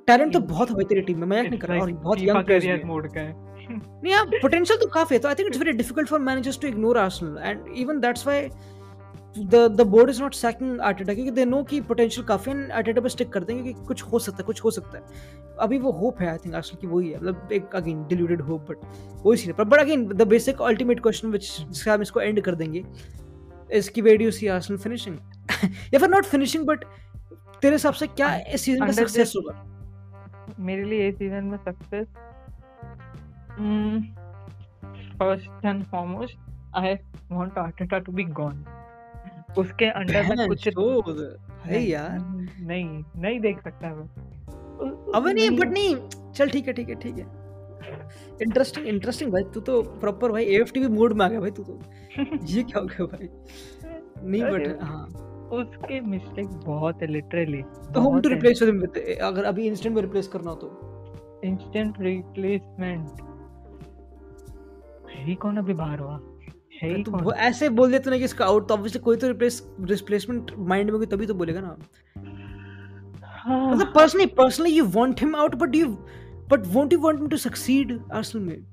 टैलेंट तो बहुत है तेरी टीम में मज़ाक नहीं कर रहा और बहुत यंग प्लेयर्स मोड का है। नहीं यार पोटेंशियल तो काफ़ी है तो I think it's very difficult for managers to ignore Arsenal and even that's why the the board is not sacking Arteta क्योंकि दे नो कि पोटेंशियल काफ़ी है आर्टेटा पे स्टिक करते हैं क्योंकि कुछ हो सकता है कुछ हो सकता है। अभी वो होप है आई थिंक आर्सेनल की वही है मतलब एक अगेन डिल्यूटेड होप बट वही सीन है but again the basic ultimate question which जिससे हम इसको एंड कर देंगे इसकी डू सी आर्सेनल फिनिशिंग या फिर नॉट फिनिशिंग बट तेरे हिसाब से क्या इस सीज़न का सक्सेस होगा? मेरे लिए इस सीज़न में success first and foremost I want Arteta to be gone उसके अंडर में कुछ नहीं, यार। नहीं नहीं देख सकता मैं। अबे नहीं बट नहीं चल ठीक है ठीक है ठीक है। इंटरेस्टिंग इंटरेस्टिंग भाई तू तो प्रॉपर भाई एएफटीवी मोड में आ गया भाई तू तो। ये क्या हो गया भाई? नहीं बट हाँ। उसके मिस्टेक बहुत है लिटरली तो होम टू रिप्लेस विद अगर अभी इंस्टेंट में रिप्लेस करना हो तो। इंस्टेंट रिप्लेसमेंट ही कौन अभी बाहर हुआ? है तो वो ऐसे बोल देते ना कि इसका आउट तो ऑब्वियसली कोई तो रिप्लेस रिप्लेसमेंट माइंड में कोई तभी तो बोलेगा ना। हाँ। मतलब personally personally you want him out but you but won't you want him to succeed Arsenal में?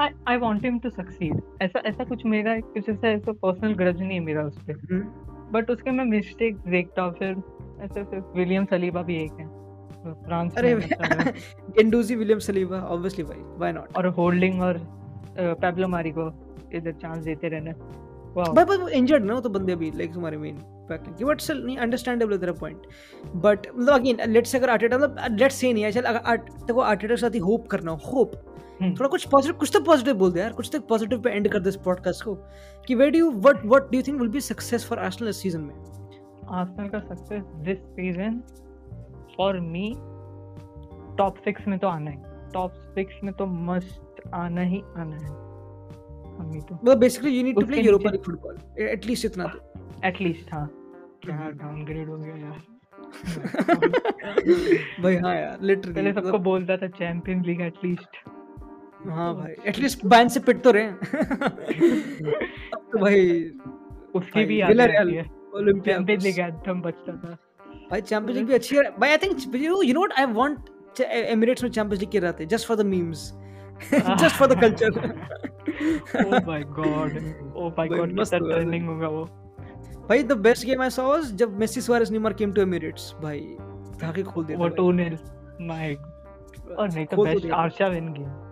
I I want him to succeed ऐसा ऐसा कुछ मेरा कुछ ऐसा ऐसा पर्सनल ग्रज नहीं है मेरा उस पे। But hmm. उसके मैं मिस्टेक देखता हूँ फिर ऐसे फिर विलियम सलीबा भी एक है। फ्रांस अरे गेंडूजी विलियम सलीबा ऑब्वियसली भाई व्हाई नॉट और होल्डिंग और पैब्लो मारी को इधर चांस देते रहना। भाई बट इंजर्ड ना तो बंदे अभी लाइक तुम्हारे मेन बैकिंग की बट स्टिल नहीं अंडरस्टैंडेबल तेरा पॉइंट बट मतलब अगेन लेट्स अगर आर्टेटा मतलब लेट्स से नहीं है चल अगर देखो आर्टेटा के साथ ही होप करना होप हम्म। थोड़ा कुछ पॉजिटिव कुछ तो पॉजिटिव बोल दे यार कुछ तो पॉजिटिव पे एंड कर दे इस पॉडकास्ट को. कि where do you what what do you think will be success for Arsenal इस सीज़न में? आर्सेनल का success this season for me top 6 में तो आना है. टॉप 6 में तो मस्ट आना ही आना है. मतलब basically you need to play Europa League football at least इतना तो। एटलीस्ट हाँ। क्या डाउनग्रेड हो गया यार। भाई हाँ यार लिटरली पहले सबको मतलब बोलता था चैंपियंस लीग एटलीस्ट हाँ भाई एटलीस्ट बैन से पिट तो रहे अब तो भाई उसकी भी याद रहती है। ओलंपिया चैंपियंस लीग एंथम बचता था। भाई चैंपियंस लीग भी अच्छी है। भाई I think you know what I want Emirates में चैंपियंस लीग के रहते just for the memes just for the culture oh my god oh my god कितना ट्रेंडिंग होगा वो। भाई the best game I saw was जब Messi Suarez Neymar came to Emirates भाई धागे खोल दिया वो 2 0 माय और नहीं तो बेस्ट आर्शा विन गेम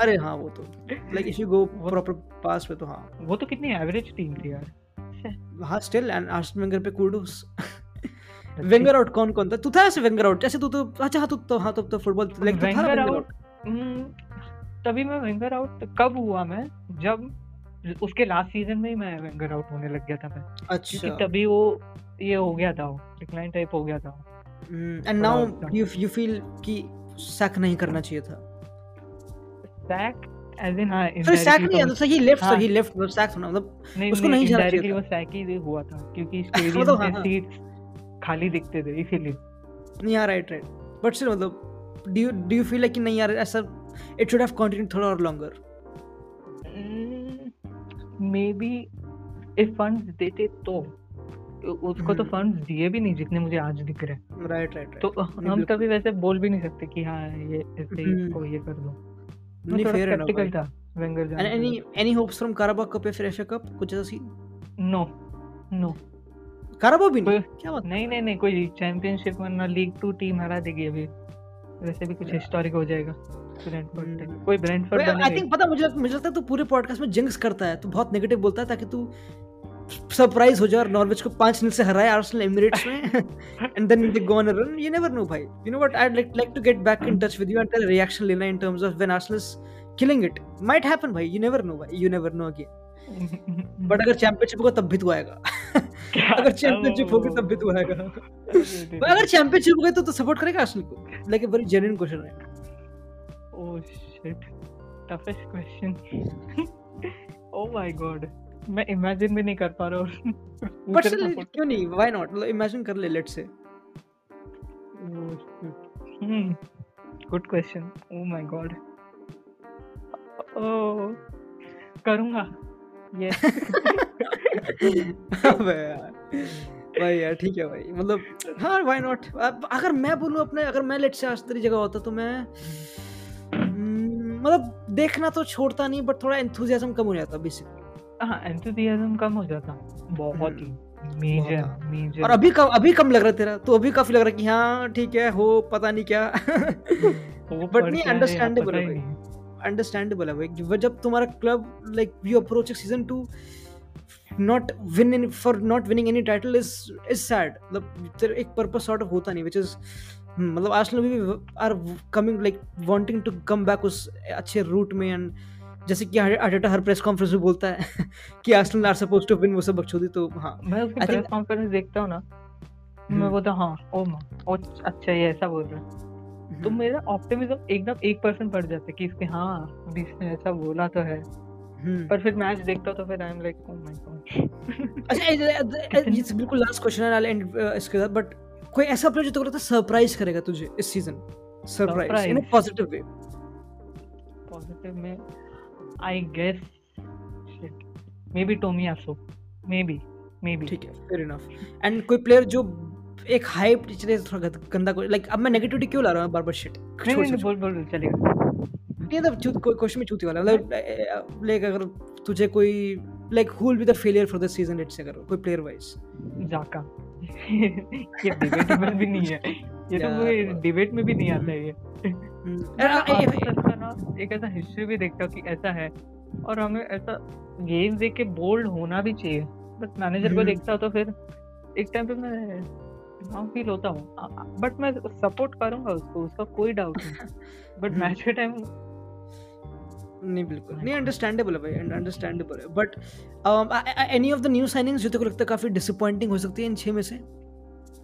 अरे हाँ वो तो। Like if you go proper pass पे तो हाँ। वो तो कितनी एवरेज टीम थी यार। हाँ स्टिल एंड आर्सेनल वेंगर पे कूडोस वेंगर आउट कौन कौन था? तू था ऐसे वेंगर आउट जैसे तू तो अच्छा हाँ तू तो हाँ तो, तो फुटबॉल लाइक तू था वेंगर आउट तभी मैं वेंगर आउट तब हुआ मैं? जब उसके लास्ट सीज़न में ही मैं वेंगर आउट होने लग गया था मैं। अच्छा। क्योंकि तभी वो ये हो गया था डिक्लाइन टाइप हो गया था। And now you you feel कि सैक नहीं करना चाहिए था। सैक एज इन हाँ सॉरी सैक नहीं तो सही लेफ़्ट सही लेफ़्ट मतलब सैक होना मतलब उसको नहीं जाना चाहिए वो सैक ही हुआ था क्योंकि स्टेडियम मतलब में सीट्स हाँ, हाँ। खाली दिखते थे इसीलिए। नहीं यार राइट राइट बट स्टिल मतलब do you do you feel like कि नहीं यार ऐसा it should have continued और longer. Maybe if funds देते तो उसको तो फंड्स hmm. दिए भी नहीं जितने मुझे आज दिख रहे हैं। राइट राइट तो हम तभी वैसे बोल भी नहीं सकते कि हाँ ये ऐसे hmm. इसको ये कर दो। नहीं फेयर है था वेंगर जाने any any hopes from Carabao Cup या फिर एफए कप कुछ ऐसा सीन नो नो काराबा भी नहीं? क्या बात? नहीं नहीं नहीं कोई चैंपियनशिप वरना लीग 2 टीम हरा देगी अभी। वैसे भी कुछ हिस्टोरिक हो जाएगा। हम्म। कोई ब्रेंटफोर्ड आई थिंक पता मुझे मुझे लगता है तू पूरे पॉडकास्ट में जिंक्स करता है। तू बहुत नेगेटिव बोलता है ताकि तू सरप्राइज़ हो जाए और नॉर्वेज को पाँच नील से हराए आर्सेनल एमिरेट्स में। And then they go on a run you never know भाई। You know what I like like to get back in touch with you and तेरा रिएक्शन लेना in terms of when Arsenal is killing it might happen भाई। You never know भाई। You never know again but अगर championship होगा तब भी तो आएगा। अगर चैंपियनशिप होगी तब भी तो आएगा। अगर चैंपियनशिप होगा तो तो सपोर्ट करेगा आर्सेनल को। Like a very genuine question है। Oh shit. Toughest question. oh my god. मैं इमेजिन भी नहीं कर पा रहा हूँ। बट क्यों नहीं? व्हाई नॉट मतलब इमेजिन कर ले let's say good question oh my god करूँगा। ये अबे यार। भाई यार ठीक है भाई। मतलब हाँ व्हाई नॉट अगर मैं बोलूँ अपने अगर मैं लेट से आज तेरी जगह होता तो मैं मतलब देखना तो छोड़ता नहीं बट थोड़ा एंथुजियाज्म कम हो जाता बेसिकली हाँ एंथुजियाज्म कम हो जाता बहुत ही मेजर मेजर और अभी कम अभी कम लग रहा तेरा तो अभी काफ़ी लग रहा कि हाँ ठीक है हो पता नहीं क्या। बट नहीं अंडरस्टैंडेबल है अंडरस्टैंडेबल है भाई। जब तुम्हारा club like you approach season to not win in, for not winning any title is is sad मतलब एक पर्पस सॉर्ट ऑफ़ होता नहीं which is मतलब आर्सेनल भी are coming like wanting to come back उस अच्छे रूट में and जैसे कि अटेटा हर प्रेस कॉन्फ्रेंस में बोलता है कि Arsenal are suppose to win वो सब बकचोदी तो हाँ। मैं उसकी प्रेस कॉन्फ्रेंस देखता हूँ ना मैं हम्म। बोलता हाँ ओ माँ ओ अच्छा ये ऐसा बोल रहा है। तो हम्म। मेरा ऑप्टिमिज्म एकदम एक परसेंट बढ़ जाता है कि इसके हाँ इसने ऐसा बोला तो है। हम्म। पर फिर मैच देखता तो फिर I am like oh my god अच्छा ये बिल्कुल लास्ट क्वेश्चन है एंड इसके साथ बट कोई ऐसा प्लेयर जो तेरे को लगता है सरप्राइज़ करेगा तुझे इस season surprise in positive way positive में I guess maybe Tomiyasu maybe maybe ठीक है फेयर इनफ एंड कोई प्लेयर जो एक हाइप चले थोड़ा गंद- गंदा लाइक अब मैं नेगेटिविटी क्यों ला रहा हूँ बार बार शिट नहीं नहीं बोल बोल चलेगा नहीं मतलब चूत कोई क्वेश्चन में चूती वाला। मतलब लाइक अगर तुझे कोई like who will be the failure for this season let's say अगर कोई प्लेयर वाइज जाका ये डिबेटेबल भी नहीं है। ये तो कोई डिबेट में भी नहीं आता है ये। मैं ना एक ऐसा हिस्ट्री भी देखता हूँ कि ऐसा है। और हमें ऐसा गेम देख के बोल्ड होना भी चाहिए। बट मैनेजर को हम्म। देखता हूँ तो फिर एक टाइम पे मैं डाउन फील होता हूँ। बट मैं सपोर्ट करूँगा उसको उसका कोई डाउट नहीं। But hmm. मैच के टाइम नहीं बिल्कुल। नहीं अंडरस्टैंडेबल है भाई अंडरस्टैंडेबल है। But any of the new signings जो तेरे को लगता है काफ़ी डिसअपॉइंटिंग हो सकती है इन छह में से।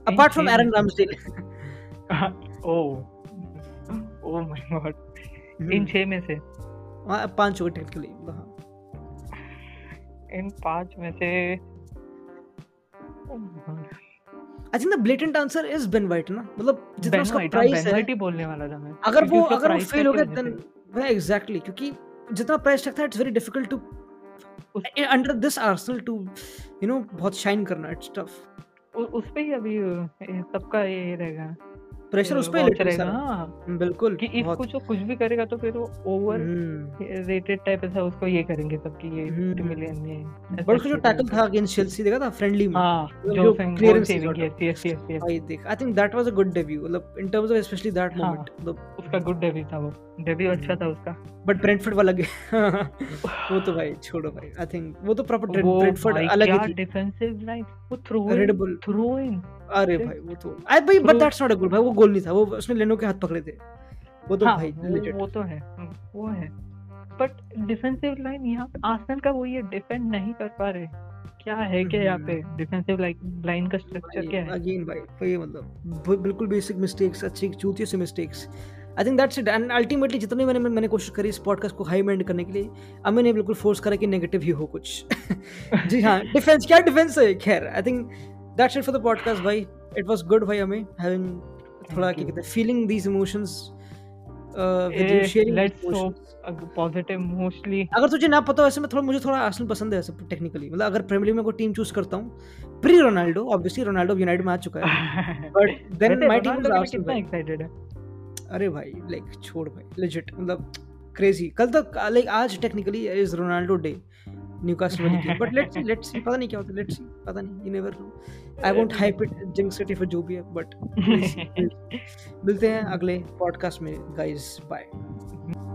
Apart from Aaron? Ramsdale oh oh my god. इन छह में से? हाँ, पाँच हो टेक्निकली हाँ। इन पाँच में से. I think the blatant answer is Ben White ना? मतलब जितना उसका वाइट हाँ, प्राइस बेन है वाइट ही बोलने वाला था मैं। अगर वो अगर वो फेल हो गया देन। एग्जैक्टली क्योंकि जितना प्राइस रखता है it's very difficult to under this Arsenal to you know बहुत शाइन करना इट्स टफ उस पे ही अभी सबका ये रहेगा। प्रेशर उस पे ही लेटे रहेगा सारा। हाँ बिल्कुल कि इफ़ बहुत। कुछ भी करेगा तो फिर वो ओवर हम्म। रेटेड टाइप ऐसा उसको ये करेंगे सबकी ये हम्म। 50 मिलियन में बट उसका जो टैकल था अगेंस्ट चेल्सी देखा था? फ्रेंडली में। हाँ जो जो clearance saving sort yes yes yes yes भाई देख I think that was a good debut मतलब in terms of specially that. Moment मतलब उसका गुड डेब्यू था वो। डेब्यू अच्छा हम्म। था उसका। बट ब्रेंटफोर्ड वाला वो तो भाई छोड़ो भाई आई थिंक वो तो प्रॉपर ब्रेंटफोर्ड अलग ही डिफेंसिव लाइन वो थ्रो Red Bull। थ्रोइंग अरे भाई वो तो आई भाई but that's not a goal भाई वो गोल नहीं था वो उसने लेनो के हाथ पकड़े थे। वो तो हाँ भाई वो, वो तो है हम्म, वो है। बट डिफेंसिव लाइन यहाँ पे आर्सेनल का वो ये डिफेंड नहीं कर पा रहे। क्या है क्या यहाँ पे? हम्म। डिफेंसिव लाइन का स्ट्रक्चर क्या है? अगेन भाई वही मतलब। बिल्कुल बेसिक मिस्टेक्स अच्छी चूतियों से mistakes I think that's it and ultimately जितने मैंने मैंने कोशिश करी इस पॉडकास्ट को हाई माइंड करने के लिए अमित ने बिल्कुल फोर्स करा कि नेगेटिव ही हो कुछ। जी हाँ डिफेंस क्या डिफेंस है? खैर I think that's it for the podcast भाई इट वाज गुड भाई हमें हैविंग थोड़ा क्या. कहते हैं फीलिंग दीस इमोशंस अगर तुझे ना पता वैसे मैं थोड़ा मुझे थोड़ा आर्सेनल पसंद है टेक्निकली मतलब अगर प्रीमियर लीग में कोई टीम चूज़ करता हूँ pre Ronaldo obviously Ronaldo United में आ चुका है। But then my team is Arsenal excited है? अरे भाई लाइक छोड़ भाई लेजिट मतलब क्रेजी कल तक लाइक आज technically is Ronaldo day Newcastle वाली की बट लेट्स लेट्स सी पता नहीं क्या होता लेट्स सी पता नहीं you never know I won't hype it jinx it for जो भी है बट मिलते हैं अगले पॉडकास्ट में गाइस बाय